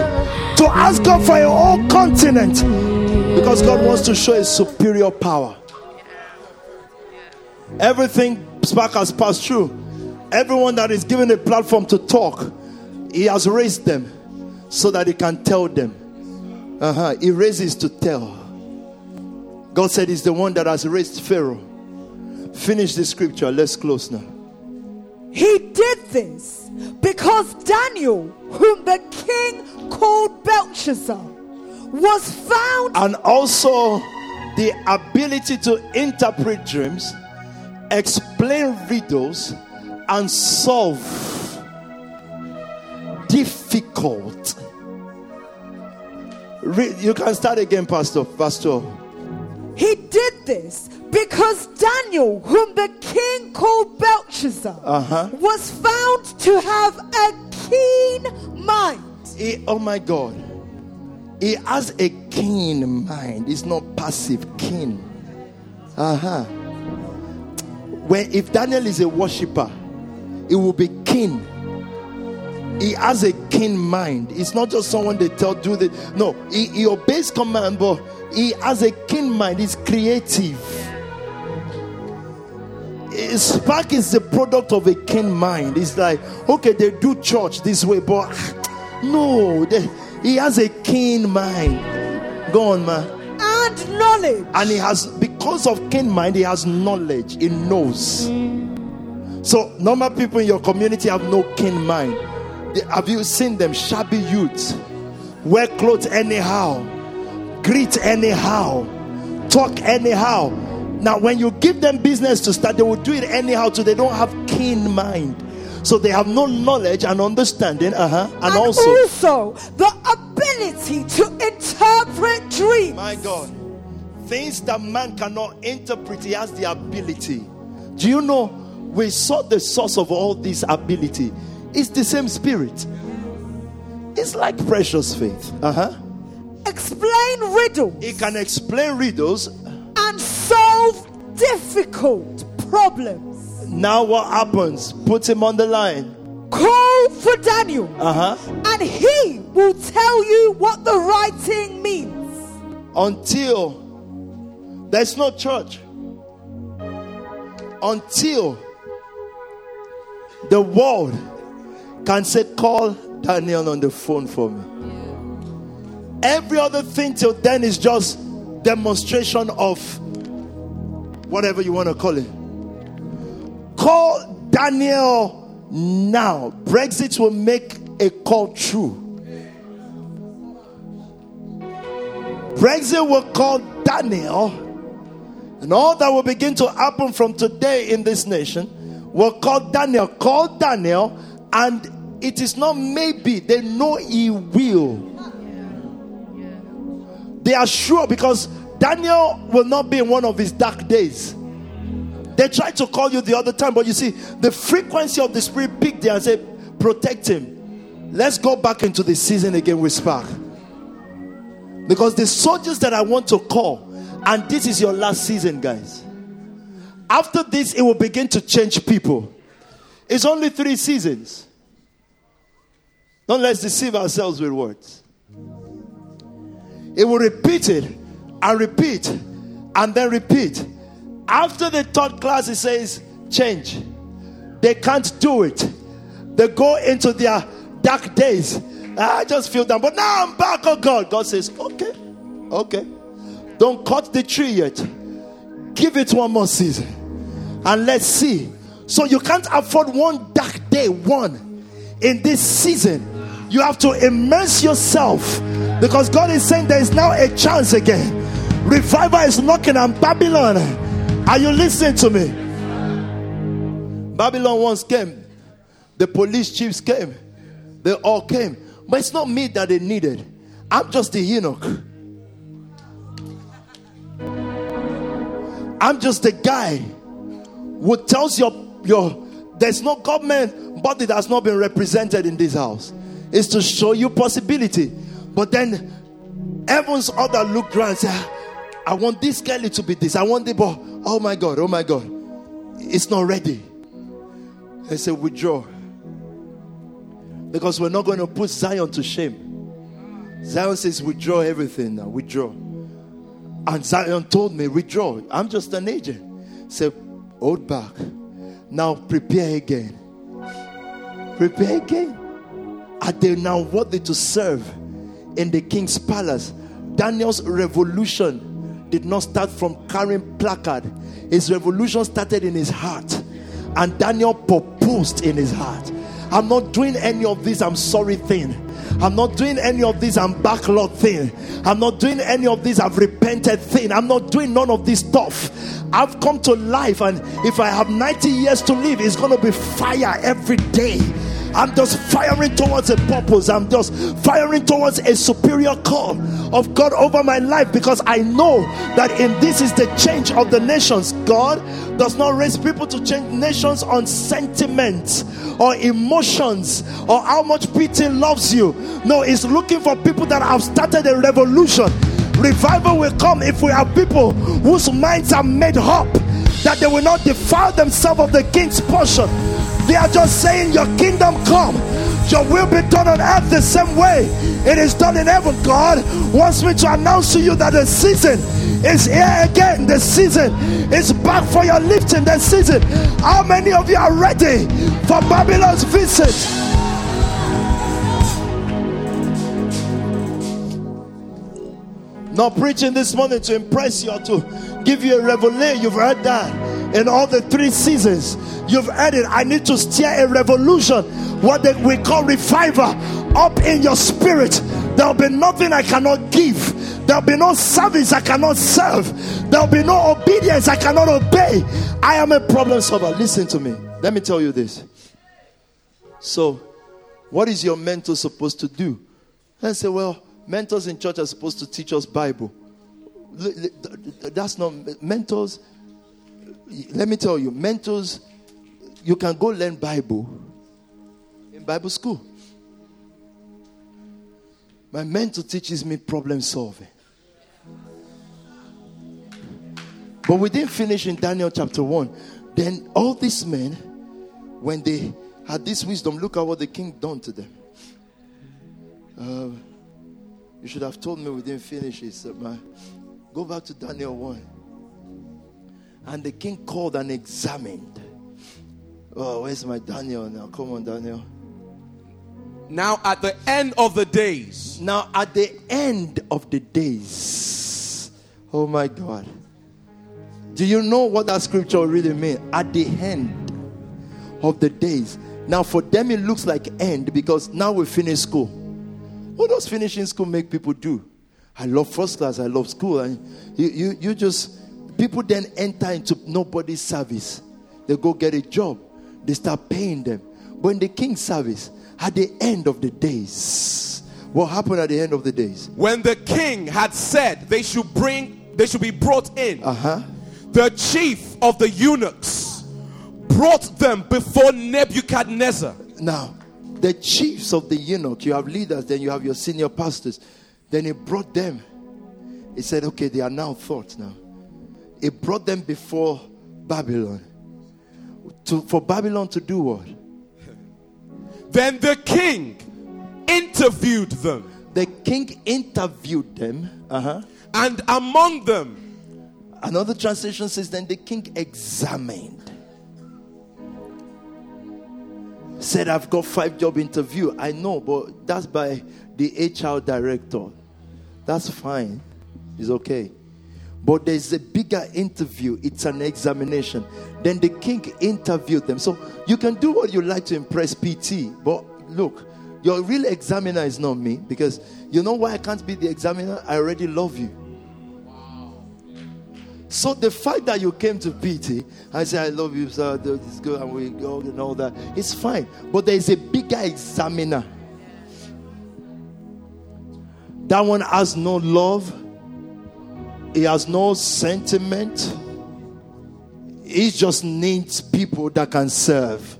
to ask God for your whole continent because God wants to show his superior power. Everything Spark has passed through, everyone that is given a platform to talk, he has raised them so that he can tell them. Uh-huh. He raises to tell. God said he's the one that has raised Pharaoh. Finish the scripture. Let's close now. He did this because Daniel, whom the king called Belteshazzar, was found. And also the ability to interpret dreams, explain riddles, and solve difficult. You can start again, Pastor. Pastor. He did this because Daniel, whom the king called Belteshazzar, Uh-huh. was found to have a keen mind. He, oh my God. He has a keen mind. It's not passive, keen. Uh-huh. When if Daniel is a worshiper, he will be keen. He has a keen mind. It's not just someone they tell do the no, he, he obeys command, but he has a keen mind, he's creative. His Spark is the product of a keen mind. It's like, okay, they do church this way, but no, they, he has a keen mind. Go on, man. and knowledge. And he has, because of keen mind, he has knowledge. He knows. So normal people in your community have no keen mind. Have you seen them? Shabby youths, wear clothes anyhow, greet anyhow, talk anyhow. Now, when you give them business to start, they will do it anyhow. So they don't have keen mind. So they have no knowledge and understanding. Uh huh. And, and also, also the ability to interpret dreams. My God. Things that man cannot interpret, he has the ability. Do you know? We saw the source of all this ability. It's the same spirit. It's like precious faith. Uh huh. Explain riddles He can explain riddles. and solve difficult problems. Now, what happens? Put him on the line. Call for Daniel, Uh huh. and he will tell you what the writing means. Until there's no church. Until the world can say, Call Daniel on the phone for me. Every other thing till then is just demonstration of whatever you want to call it. Call Daniel now. Brexit will make a call true. Brexit will call Daniel, and all that will begin to happen from today in this nation will call Daniel. Call Daniel, and it is not maybe, they know he will. They are sure because Daniel will not be in one of his dark days. They tried to call you the other time, but you see, the frequency of the spirit picked there and said, Protect him. Let's go back into the season again with Spark. Because the soldiers that I want to call, and this is your last season, guys. After this, it will begin to change people. It's only three seasons. Don't let's deceive ourselves with words. It will repeat it and repeat and then repeat. After the third class, it says change. They can't do it. They go into their dark days. Ah, I just feel down, but now I'm back. Oh God, God says, okay, okay. Don't cut the tree yet. Give it one more season, and let's see. So you can't afford one dark day, one in this season. You have to immerse yourself because God is saying there is now a chance again. Revival is knocking on Babylon. Are you listening to me? Babylon once came, the police chiefs came, they all came. But it's not me that they needed. I'm just the eunuch. I'm just the guy who tells your your there's no government body that's not been represented in this house. It's to show you possibility. But then heaven's other looked around and I want this girl to be this. I want the boy. Oh my God, oh my God. It's not ready. They said, withdraw. Because we're not going to put Zion to shame. Zion says, withdraw everything now, withdraw. And Zion told me, withdraw. I'm just an agent. Say, hold back. Now prepare again. Prepare again. Are they now worthy to serve in the king's palace? Daniel's revolution did not start from carrying placard. His revolution started in his heart. And Daniel proposed in his heart. I'm not doing any of this I'm sorry thing. I'm not doing any of this I'm backlog thing. I'm not doing any of this I've repented thing. I'm not doing none of this stuff. I've come to life, and if I have 90 years to live, it's going to be fire every day. I'm just firing towards a purpose. I'm just firing towards a superior call of God over my life because I know that in this is the change of the nations. God does not raise people to change nations on sentiments or emotions or how much pity loves you. No, He's looking for people that have started a revolution. Revival will come if we have people whose minds are made up that they will not defile themselves of the king's portion. They are just saying, Your kingdom come, your will be done on earth the same way it is done in heaven. God wants me to announce to you that the season is here again. The season is back for your lifting. The season. How many of you are ready for Babylon's visit? Not preaching this morning to impress you or to give you a revelation. You've heard that in all the three seasons. You've added. I need to steer a revolution, what they, we call revival, up in your spirit. There'll be nothing I cannot give. There'll be no service I cannot serve. There'll be no obedience I cannot obey. I am a problem solver. Listen to me. Let me tell you this. So, what is your mentor supposed to do? And say, well, mentors in church are supposed to teach us Bible. That's not mentors. Let me tell you, mentors, you can go learn Bible in Bible school. My mentor teaches me problem solving. But we didn't finish in Daniel chapter 1. Then all these men, when they had this wisdom, look at what the king done to them. Uh, you should have told me we didn't finish it. So my, go back to Daniel 1. And the king called and examined. Oh, where's my Daniel now? Come on, Daniel. Now, at the end of the days, Now, at the end of the days, oh my God. Do you know what that scripture really means? At the end of the days. Now, for them, it looks like end because now we finish school. What does finishing school make people do? I love first class, I love school. And you, you, you just, people then enter into nobody's service. They go get a job, they start paying them. But in the king's service, at the end of the days, what happened at the end of the days? when the king had said they should bring, they should be brought in, Uh huh. the chief of the eunuchs brought them before Nebuchadnezzar. Now, the chiefs of the eunuch, you have leaders, then you have your senior pastors. Then he brought them. He said, okay, they are now thought now. He brought them before Babylon. To, for Babylon to do what? Then the king interviewed them, The king interviewed them. Uh-huh. and among them Another translation says, then the king examined. Said I've got five job interview. I know, but that's by the HR director. That's fine. It's okay. But there's a bigger interview, it's an examination. Then the king interviewed them. So you can do what you like to impress PT, but look, your real examiner is not me because you know why I can't be the examiner? I already love you. So the fact that you came to PT, I say I love you, sir. This is good, and we go and all that. It's fine, but there is a bigger examiner. That one has no love. He has no sentiment. He just needs people that can serve.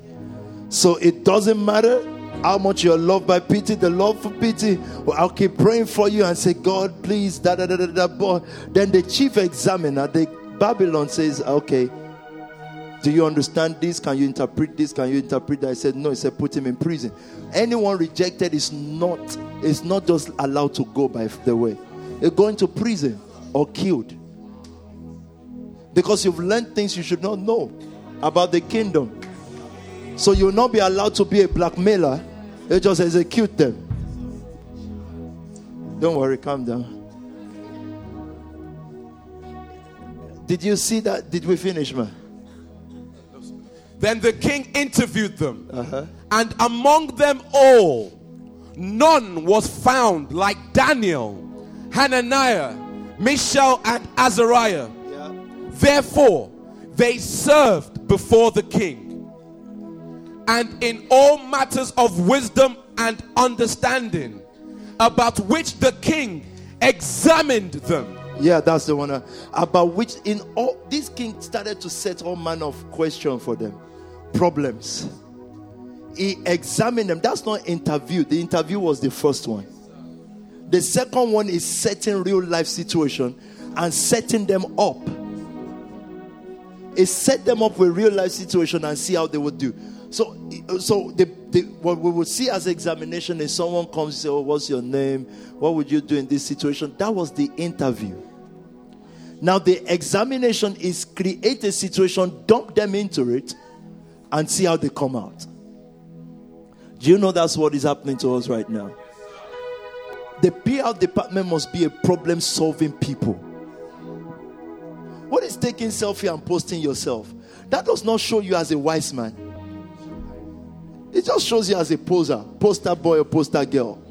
So it doesn't matter how much you're loved by PT, the love for PT. Well, I'll keep praying for you and say, God, please, da da da da da. But then the chief examiner, the Babylon says, okay, do you understand this? Can you interpret this? Can you interpret that? I said, no. He said, put him in prison. Anyone rejected is not is not just allowed to go by the way. They're going to prison or killed. Because you've learned things you should not know about the kingdom. So you'll not be allowed to be a blackmailer. They just execute them. Don't worry, calm down. Did you see that? Did we finish, man? Then the king interviewed them, uh-huh. and among them all, none was found like Daniel, Hananiah, Mishael, and Azariah. Yeah. Therefore, they served before the king and in all matters of wisdom and understanding, about which the king examined them. Yeah, that's the one. Uh, about which in all this king started to set all manner of questions for them, problems. He examined them. That's not interview. The interview was the first one. The second one is setting real life situation and setting them up. It set them up with real life situation and see how they would do. So, so the, the, what we would see as examination is someone comes and say, "Oh, what's your name? What would you do in this situation?" That was the interview. Now the examination is create a situation, dump them into it, and see how they come out. Do you know that's what is happening to us right now? The PR department must be a problem solving people. What is taking selfie and posting yourself? That does not show you as a wise man. It just shows you as a poser, poster boy or poster girl.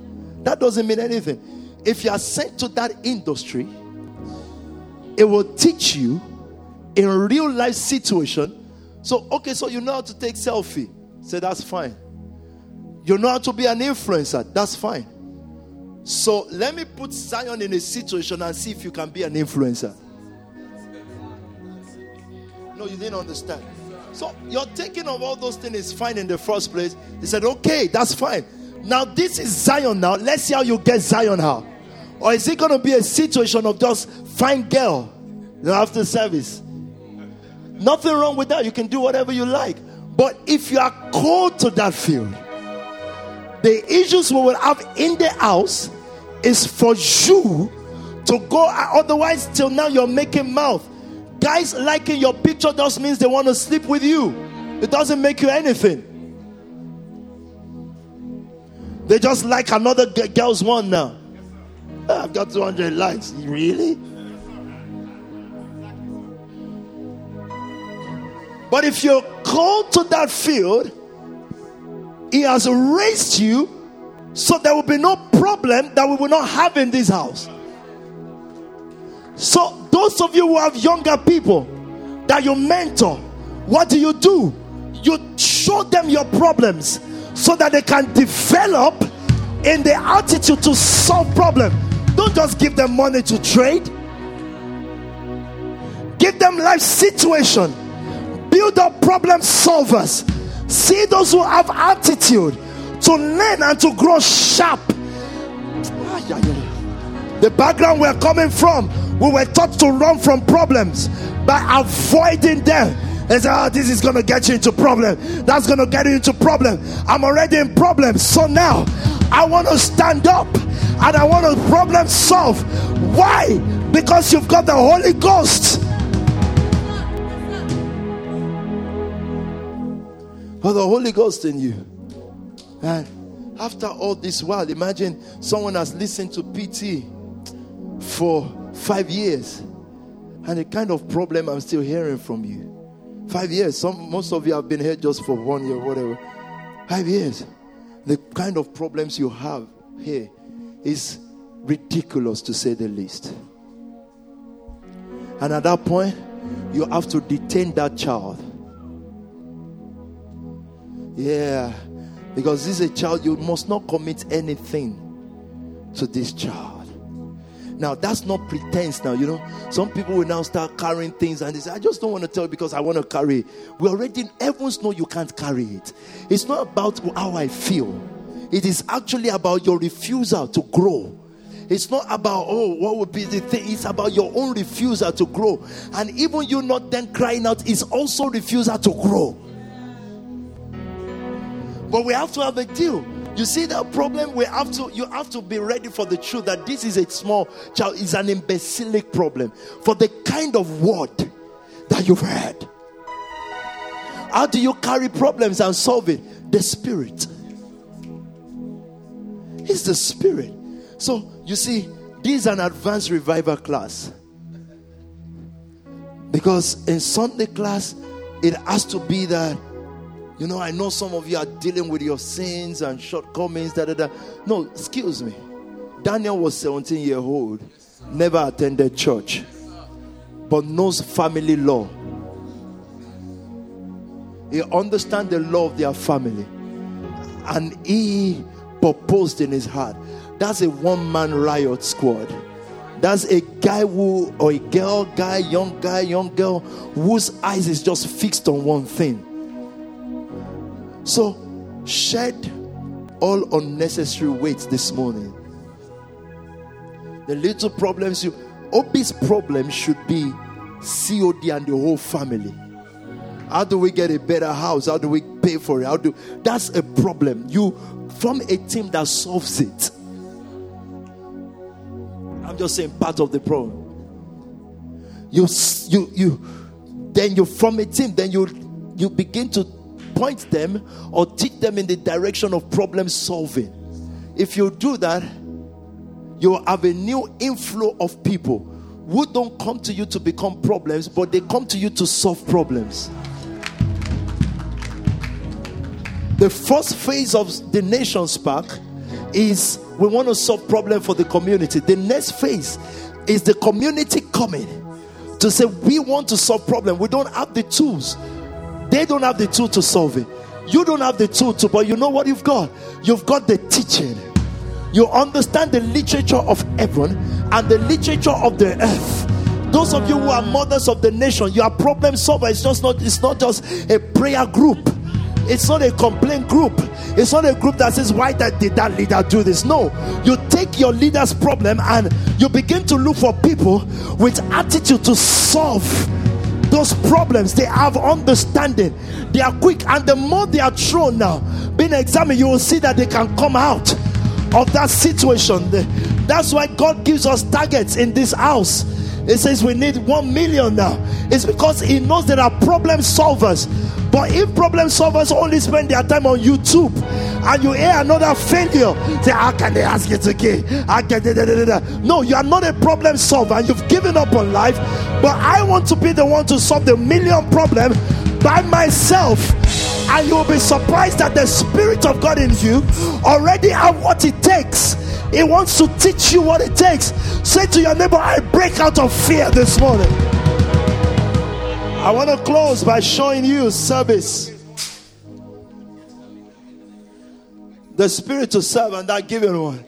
That doesn't mean anything. If you are sent to that industry, it will teach you in real life situation. So, okay, so you know how to take selfie. Say that's fine. You know how to be an influencer. That's fine. So let me put Zion in a situation and see if you can be an influencer. No, you didn't understand. So your taking of all those things is fine in the first place. He said, okay, that's fine. Now this is Zion now. Let's see how you get Zion how. Or is it going to be a situation of just fine girl after service? Nothing wrong with that. You can do whatever you like. But if you are called to that field, the issues we will have in the house is for you to go. Otherwise, till now you're making mouth. Guys liking your picture just means they want to sleep with you. It doesn't make you anything. They just like another girl's one now. Ah, I've got 200 likes. Really? But if you're called to that field, He has raised you so there will be no problem that we will not have in this house. So, those of you who have younger people that you mentor, what do you do? You show them your problems so that they can develop in the attitude to solve problems. Don't just give them money to trade. Give them life situation. Build up problem solvers. See those who have attitude to learn and to grow sharp. The background we're coming from we were taught to run from problems by avoiding them. And say, oh, this is going to get you into problem. That's going to get you into problem. I'm already in problem. So now I want to stand up and I want to problem solve. Why? Because you've got the Holy Ghost. Or the Holy Ghost in you. And after all this while, imagine someone has listened to PT for five years, and the kind of problem I'm still hearing from you. Five years. Some most of you have been here just for one year, whatever. Five years. The kind of problems you have here is ridiculous to say the least. And at that point, you have to detain that child. Yeah. Because this is a child, you must not commit anything to this child. Now, that's not pretense now, you know. Some people will now start carrying things and they say, I just don't want to tell you because I want to carry. We already, everyone's know you can't carry it. It's not about how I feel, it is actually about your refusal to grow. It's not about, oh, what would be the thing? It's about your own refusal to grow. And even you not then crying out is also refusal to grow. But we have to have a deal. You see that problem? We have to you have to be ready for the truth that this is a small child, is an imbecilic problem for the kind of word that you've heard. How do you carry problems and solve it? The spirit. It's the spirit. So you see, this is an advanced revival class. Because in Sunday class, it has to be that you know, I know some of you are dealing with your sins and shortcomings. Da, da, da. No, excuse me. Daniel was 17 year old, never attended church, but knows family law. He understands the law of their family, and he proposed in his heart. That's a one man riot squad. That's a guy who, or a girl, guy, young guy, young girl, whose eyes is just fixed on one thing so, shed all unnecessary weight this morning. The little problems you, Obi's problem should be COD and the whole family. How do we get a better house? How do we pay for it? How do that's a problem. You form a team that solves it. I'm just saying part of the problem. You you you then you form a team, then you you begin to point them or teach them in the direction of problem solving. If you do that, you have a new inflow of people who don't come to you to become problems, but they come to you to solve problems. The first phase of the Nations Park is we want to solve problem for the community. The next phase is the community coming to say we want to solve problem. We don't have the tools. They don't have the tool to solve it. You don't have the tool to, but you know what you've got? You've got the teaching. You understand the literature of heaven and the literature of the earth. Those of you who are mothers of the nation, you are problem solver. It's just not, it's not just a prayer group. It's not a complaint group. It's not a group that says, Why that did that leader do this? No. You take your leader's problem and you begin to look for people with attitude to solve those problems, they have understanding, they are quick, and the more they are thrown now, being examined, you will see that they can come out of that situation. That's why God gives us targets in this house. It says we need one million now. It's because He knows there are problem solvers. But if problem solvers only spend their time on YouTube and you hear another failure, say, How can they ask to give? How can they, da, da, da, No, you are not a problem solver and you've given up on life. But I want to be the one to solve the million problem by myself. And you'll be surprised that the Spirit of God in you already have what it takes he wants to teach you what it takes. Say to your neighbor, I break out of fear this morning. I want to close by showing you service. The spirit to serve and that given one.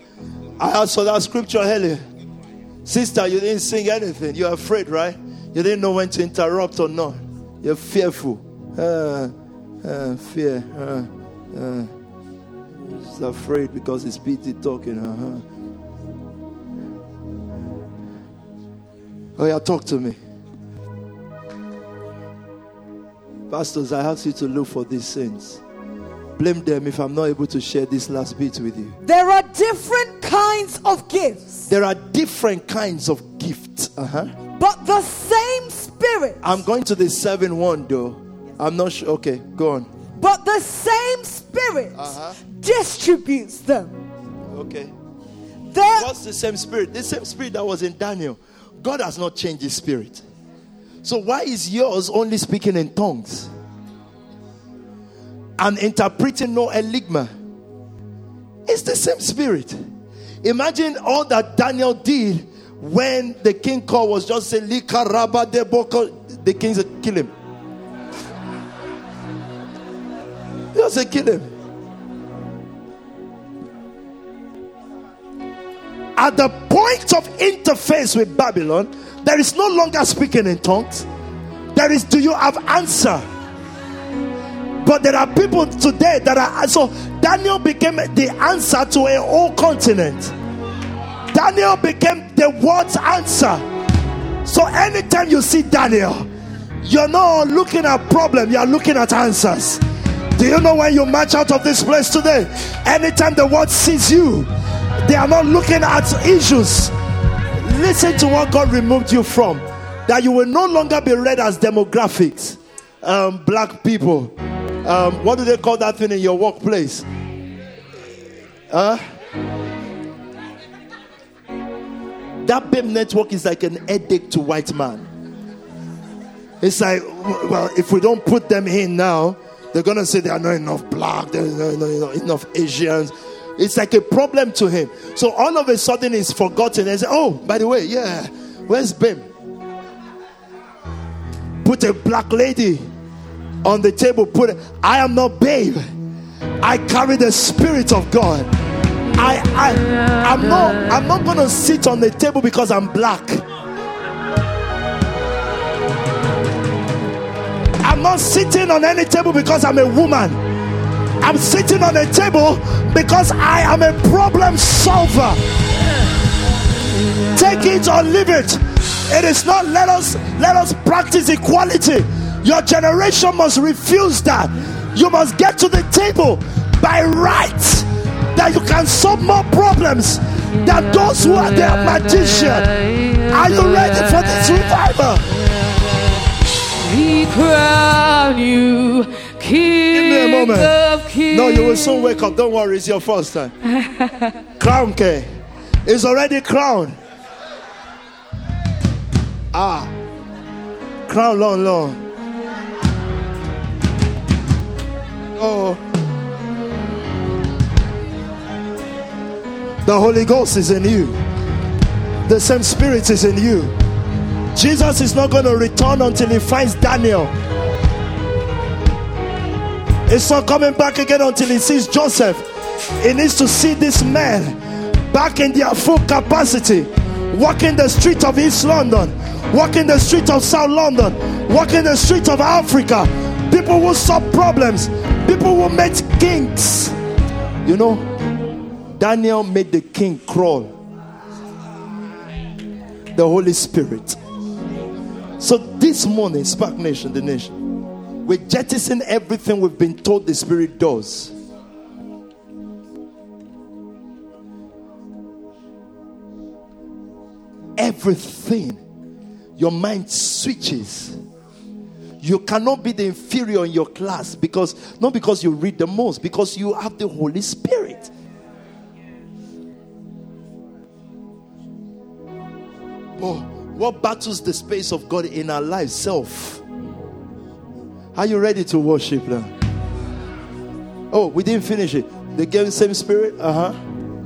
I for that scripture earlier. Sister, you didn't sing anything. You're afraid, right? You didn't know when to interrupt or not. You're fearful. Uh, uh, fear. Uh, uh afraid because it's PT talking. Uh-huh. Oh, yeah, talk to me. Pastors, I ask you to look for these sins. Blame them if I'm not able to share this last bit with you. There are different kinds of gifts. There are different kinds of gifts. Uh-huh. But the same spirit. I'm going to the seven one though. I'm not sure. Okay, go on. But the same spirit uh-huh distributes them. Okay. There, What's the same spirit? The same spirit that was in Daniel. God has not changed his spirit. So why is yours only speaking in tongues? And interpreting no enigma? It's the same spirit. Imagine all that Daniel did when the king called was just saying, "Lika Rabba de boko," the king said, kill him. Just say, kill him. At the point of interface with Babylon, there is no longer speaking in tongues. There is, do you have answer? But there are people today that are so Daniel became the answer to a whole continent. Daniel became the world's answer. So anytime you see Daniel, you're not looking at problem, you're looking at answers. Do you know when you march out of this place today? Anytime the world sees you, they are not looking at issues. Listen to what God removed you from. That you will no longer be read as demographics, um, black people. Um, what do they call that thing in your workplace? Huh? That BAME network is like an headache to white man. It's like, well, if we don't put them in now, they're gonna say there are not enough black, there's not enough Asians. It's like a problem to him. So all of a sudden he's forgotten and say, Oh, by the way, yeah, where's BAME? Put a black lady on the table, put I am not babe. I carry the spirit of God. I, I I'm not I'm not gonna sit on the table because I'm black. I'm not sitting on any table because I'm a woman. I'm sitting on a table because I am a problem solver. Take it or leave it. It is not let us let us practice equality. Your generation must refuse that. You must get to the table by right that you can solve more problems than those who are the magician. Are you ready for this revival? We crown you King Give me a moment. No, you will soon wake up. Don't worry, it's your first time. Crown K. It's already crowned. Ah. Crown long, long. Oh. The Holy Ghost is in you. The same Spirit is in you. Jesus is not going to return until he finds Daniel. It's not coming back again until he sees Joseph. He needs to see this man back in their full capacity, walking the street of East London, walking the street of South London, walking the street of Africa. People will solve problems, people will make kings. You know, Daniel made the king crawl. The Holy Spirit. So this morning, Spark Nation, the nation, we jettison everything we've been told the Spirit does. Everything. Your mind switches. You cannot be the inferior in your class because not because you read the most, because you have the Holy Spirit. Oh, what battles the space of God in our lives? Self. Are you ready to worship now? Oh, we didn't finish it. The game, same spirit. Uh huh.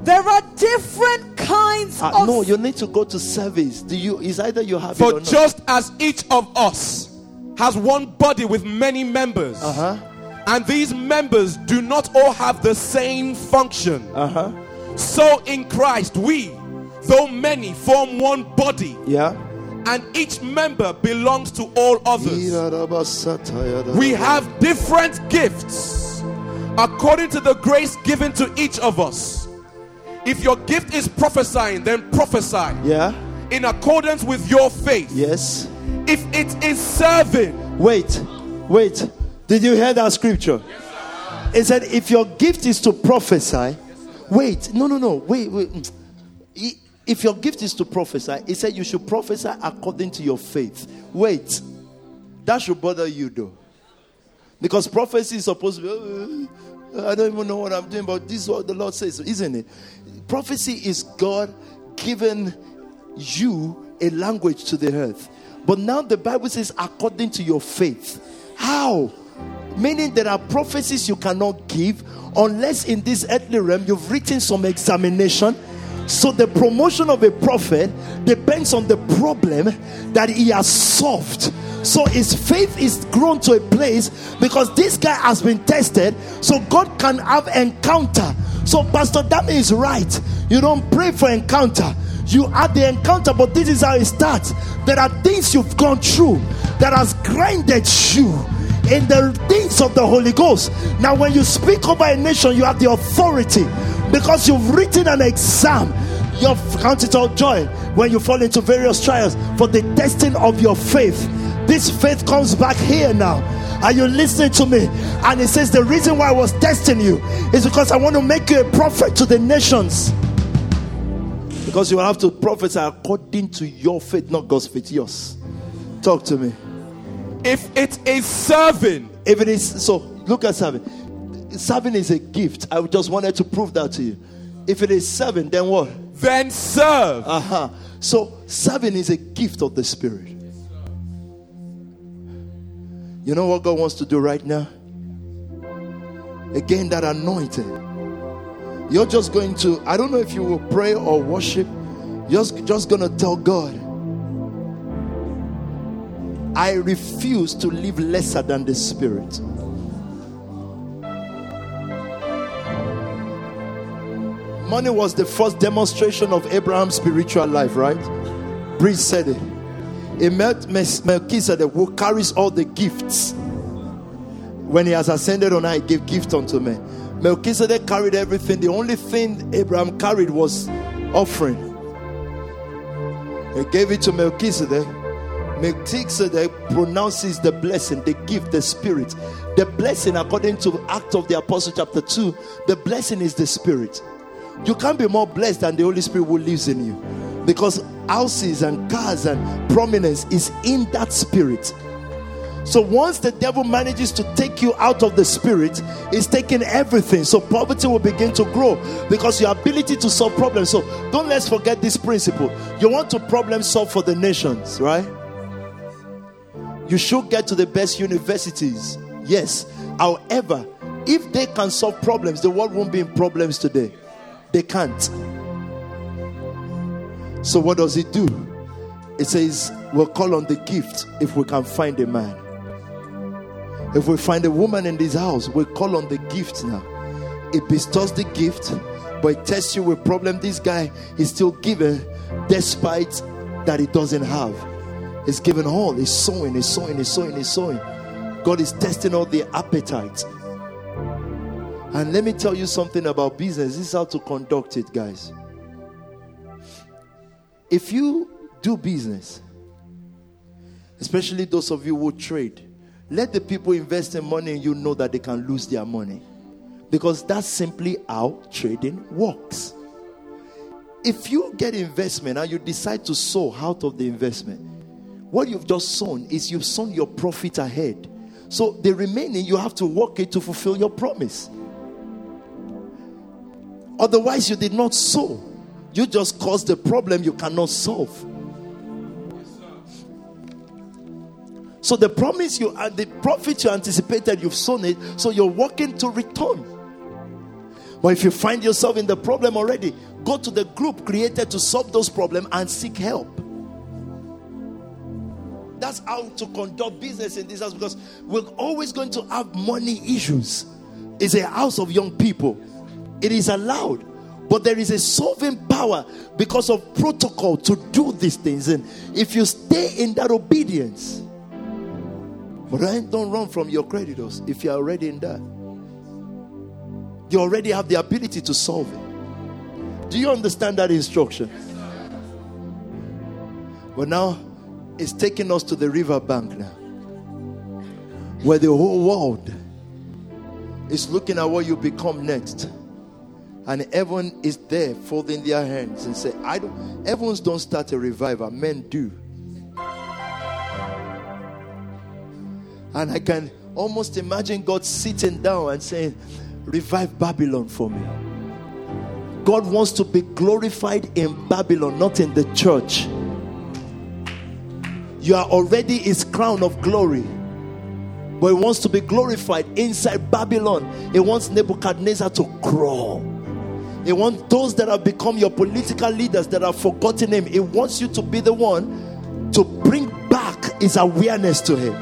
there are different kinds Uh, of no, you need to go to service. Do you? Is either you have it For or not. just as each of us has one body with many members, Uh huh. and these members do not all have the same function, Uh huh. so in Christ we, though many, form one body, Yeah. And each member belongs to all others. We have different gifts according to the grace given to each of us. If your gift is prophesying, then prophesy Yeah. in accordance with your faith. Yes. If it is serving, Wait. Wait. Did you hear that scripture? Yes, It said, if your gift is to prophesy, wait. No, no, no. Wait, wait. Mm. If your gift is to prophesy, it said you should prophesy according to your faith. Wait. That should bother you though. Because prophecy is supposed to be. Oh, I don't even know what I'm doing, but this is what the Lord says, isn't it? Prophecy is God giving you a language to the earth. But now the Bible says, according to your faith. How? Meaning there are prophecies you cannot give unless in this earthly realm you've written some examination. So the promotion of a prophet depends on the problem that he has solved. So his faith is grown to a place because this guy has been tested, so God can have encounter. So Pastor Dami is right. You don't pray for encounter. You have the encounter, but this is how it starts. There are things you've gone through that has grinded you in the things of the Holy Ghost. Now, when you speak over a nation, you have the authority because you've written an exam. You count it all joy when you fall into various trials for the testing of your faith. This faith comes back here now. Are you listening to me? And it says, The reason why I was testing you is because I want to make you a prophet to the nations. Because you will have to prophesy according to your faith, not God's faith, yours. Talk to me. If it is serving, If it is so, look at serving. Serving is a gift. I just wanted to prove that to you. If it is serving, then what? then serve. Uh huh. So serving is a gift of the Spirit. You know what God wants to do right now? Again, that anointing. You're just going to, I don't know if you will pray or worship. You're just, just going to tell God, I refuse to live lesser than the Spirit. Money was the first demonstration of Abraham's spiritual life, right? Breeze said it. Met Melchizedek, who carries all the gifts. When he has ascended on high, he gave gift unto men. Melchizedek carried everything. The only thing Abraham carried was offering. He gave it to Melchizedek. Melchizedek pronounces the blessing, the gift, the spirit. The blessing, according to Act of the Apostle, chapter 2, the blessing is the spirit. You can't be more blessed than the Holy Spirit who lives in you. Because houses and cars and prominence is in that spirit. So once the devil manages to take you out of the spirit, he's taking everything. So poverty will begin to grow because your ability to solve problems. So don't let's forget this principle. You want to problem solve for the nations, right? You should get to the best universities. Yes. However, if they can solve problems, the world won't be in problems today. They can't. So what does it do? It says we'll call on the gift if we can find a man. If we find a woman in this house, we call on the gift now. It bestows the gift, but it tests you with problem. This guy is still giving despite that he doesn't have. He's giving all, he's sowing, he's sowing, he's sowing, he's sowing. God is testing all the appetite. And let me tell you something about business. This is how to conduct it, guys. If you do business, especially those of you who trade, let the people invest investing money in you know that they can lose their money. Because that's simply how trading works. If you get investment and you decide to sow out of the investment, what you've just sown is you've sown your profit ahead. So the remaining, you have to work it to fulfill your promise. Otherwise, you did not sow. You just caused a problem you cannot solve. So the promise you and the profit you anticipated, you've sown it, so you're working to return. But if you find yourself in the problem already, go to the group created to solve those problems and seek help. That's how to conduct business in this house because we're always going to have money issues. It's a house of young people. It is allowed. But there is a solving power because of protocol to do these things. And if you stay in that obedience, but don't run from your creditors if you're already in that. You already have the ability to solve it. Do you understand that instruction? But now it's taking us to the river bank now, where the whole world is looking at what you become next. And everyone is there folding their hands and say, I don't everyone's don't start a revival, men do. And I can almost imagine God sitting down and saying, revive Babylon for me. God wants to be glorified in Babylon, not in the church. You are already his crown of glory. But he wants to be glorified inside Babylon. He wants Nebuchadnezzar to crawl. He wants those that have become your political leaders that have forgotten him. He wants you to be the one to bring back his awareness to him.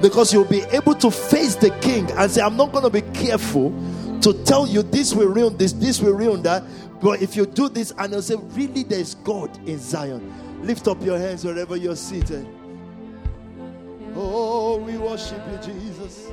Because you'll be able to face the king and say, I'm not going to be careful to tell you this will ruin this, this will ruin that. But if you do this, and they'll say, Really, there's God in Zion. Lift up your hands wherever you're seated. Oh, we worship you, Jesus.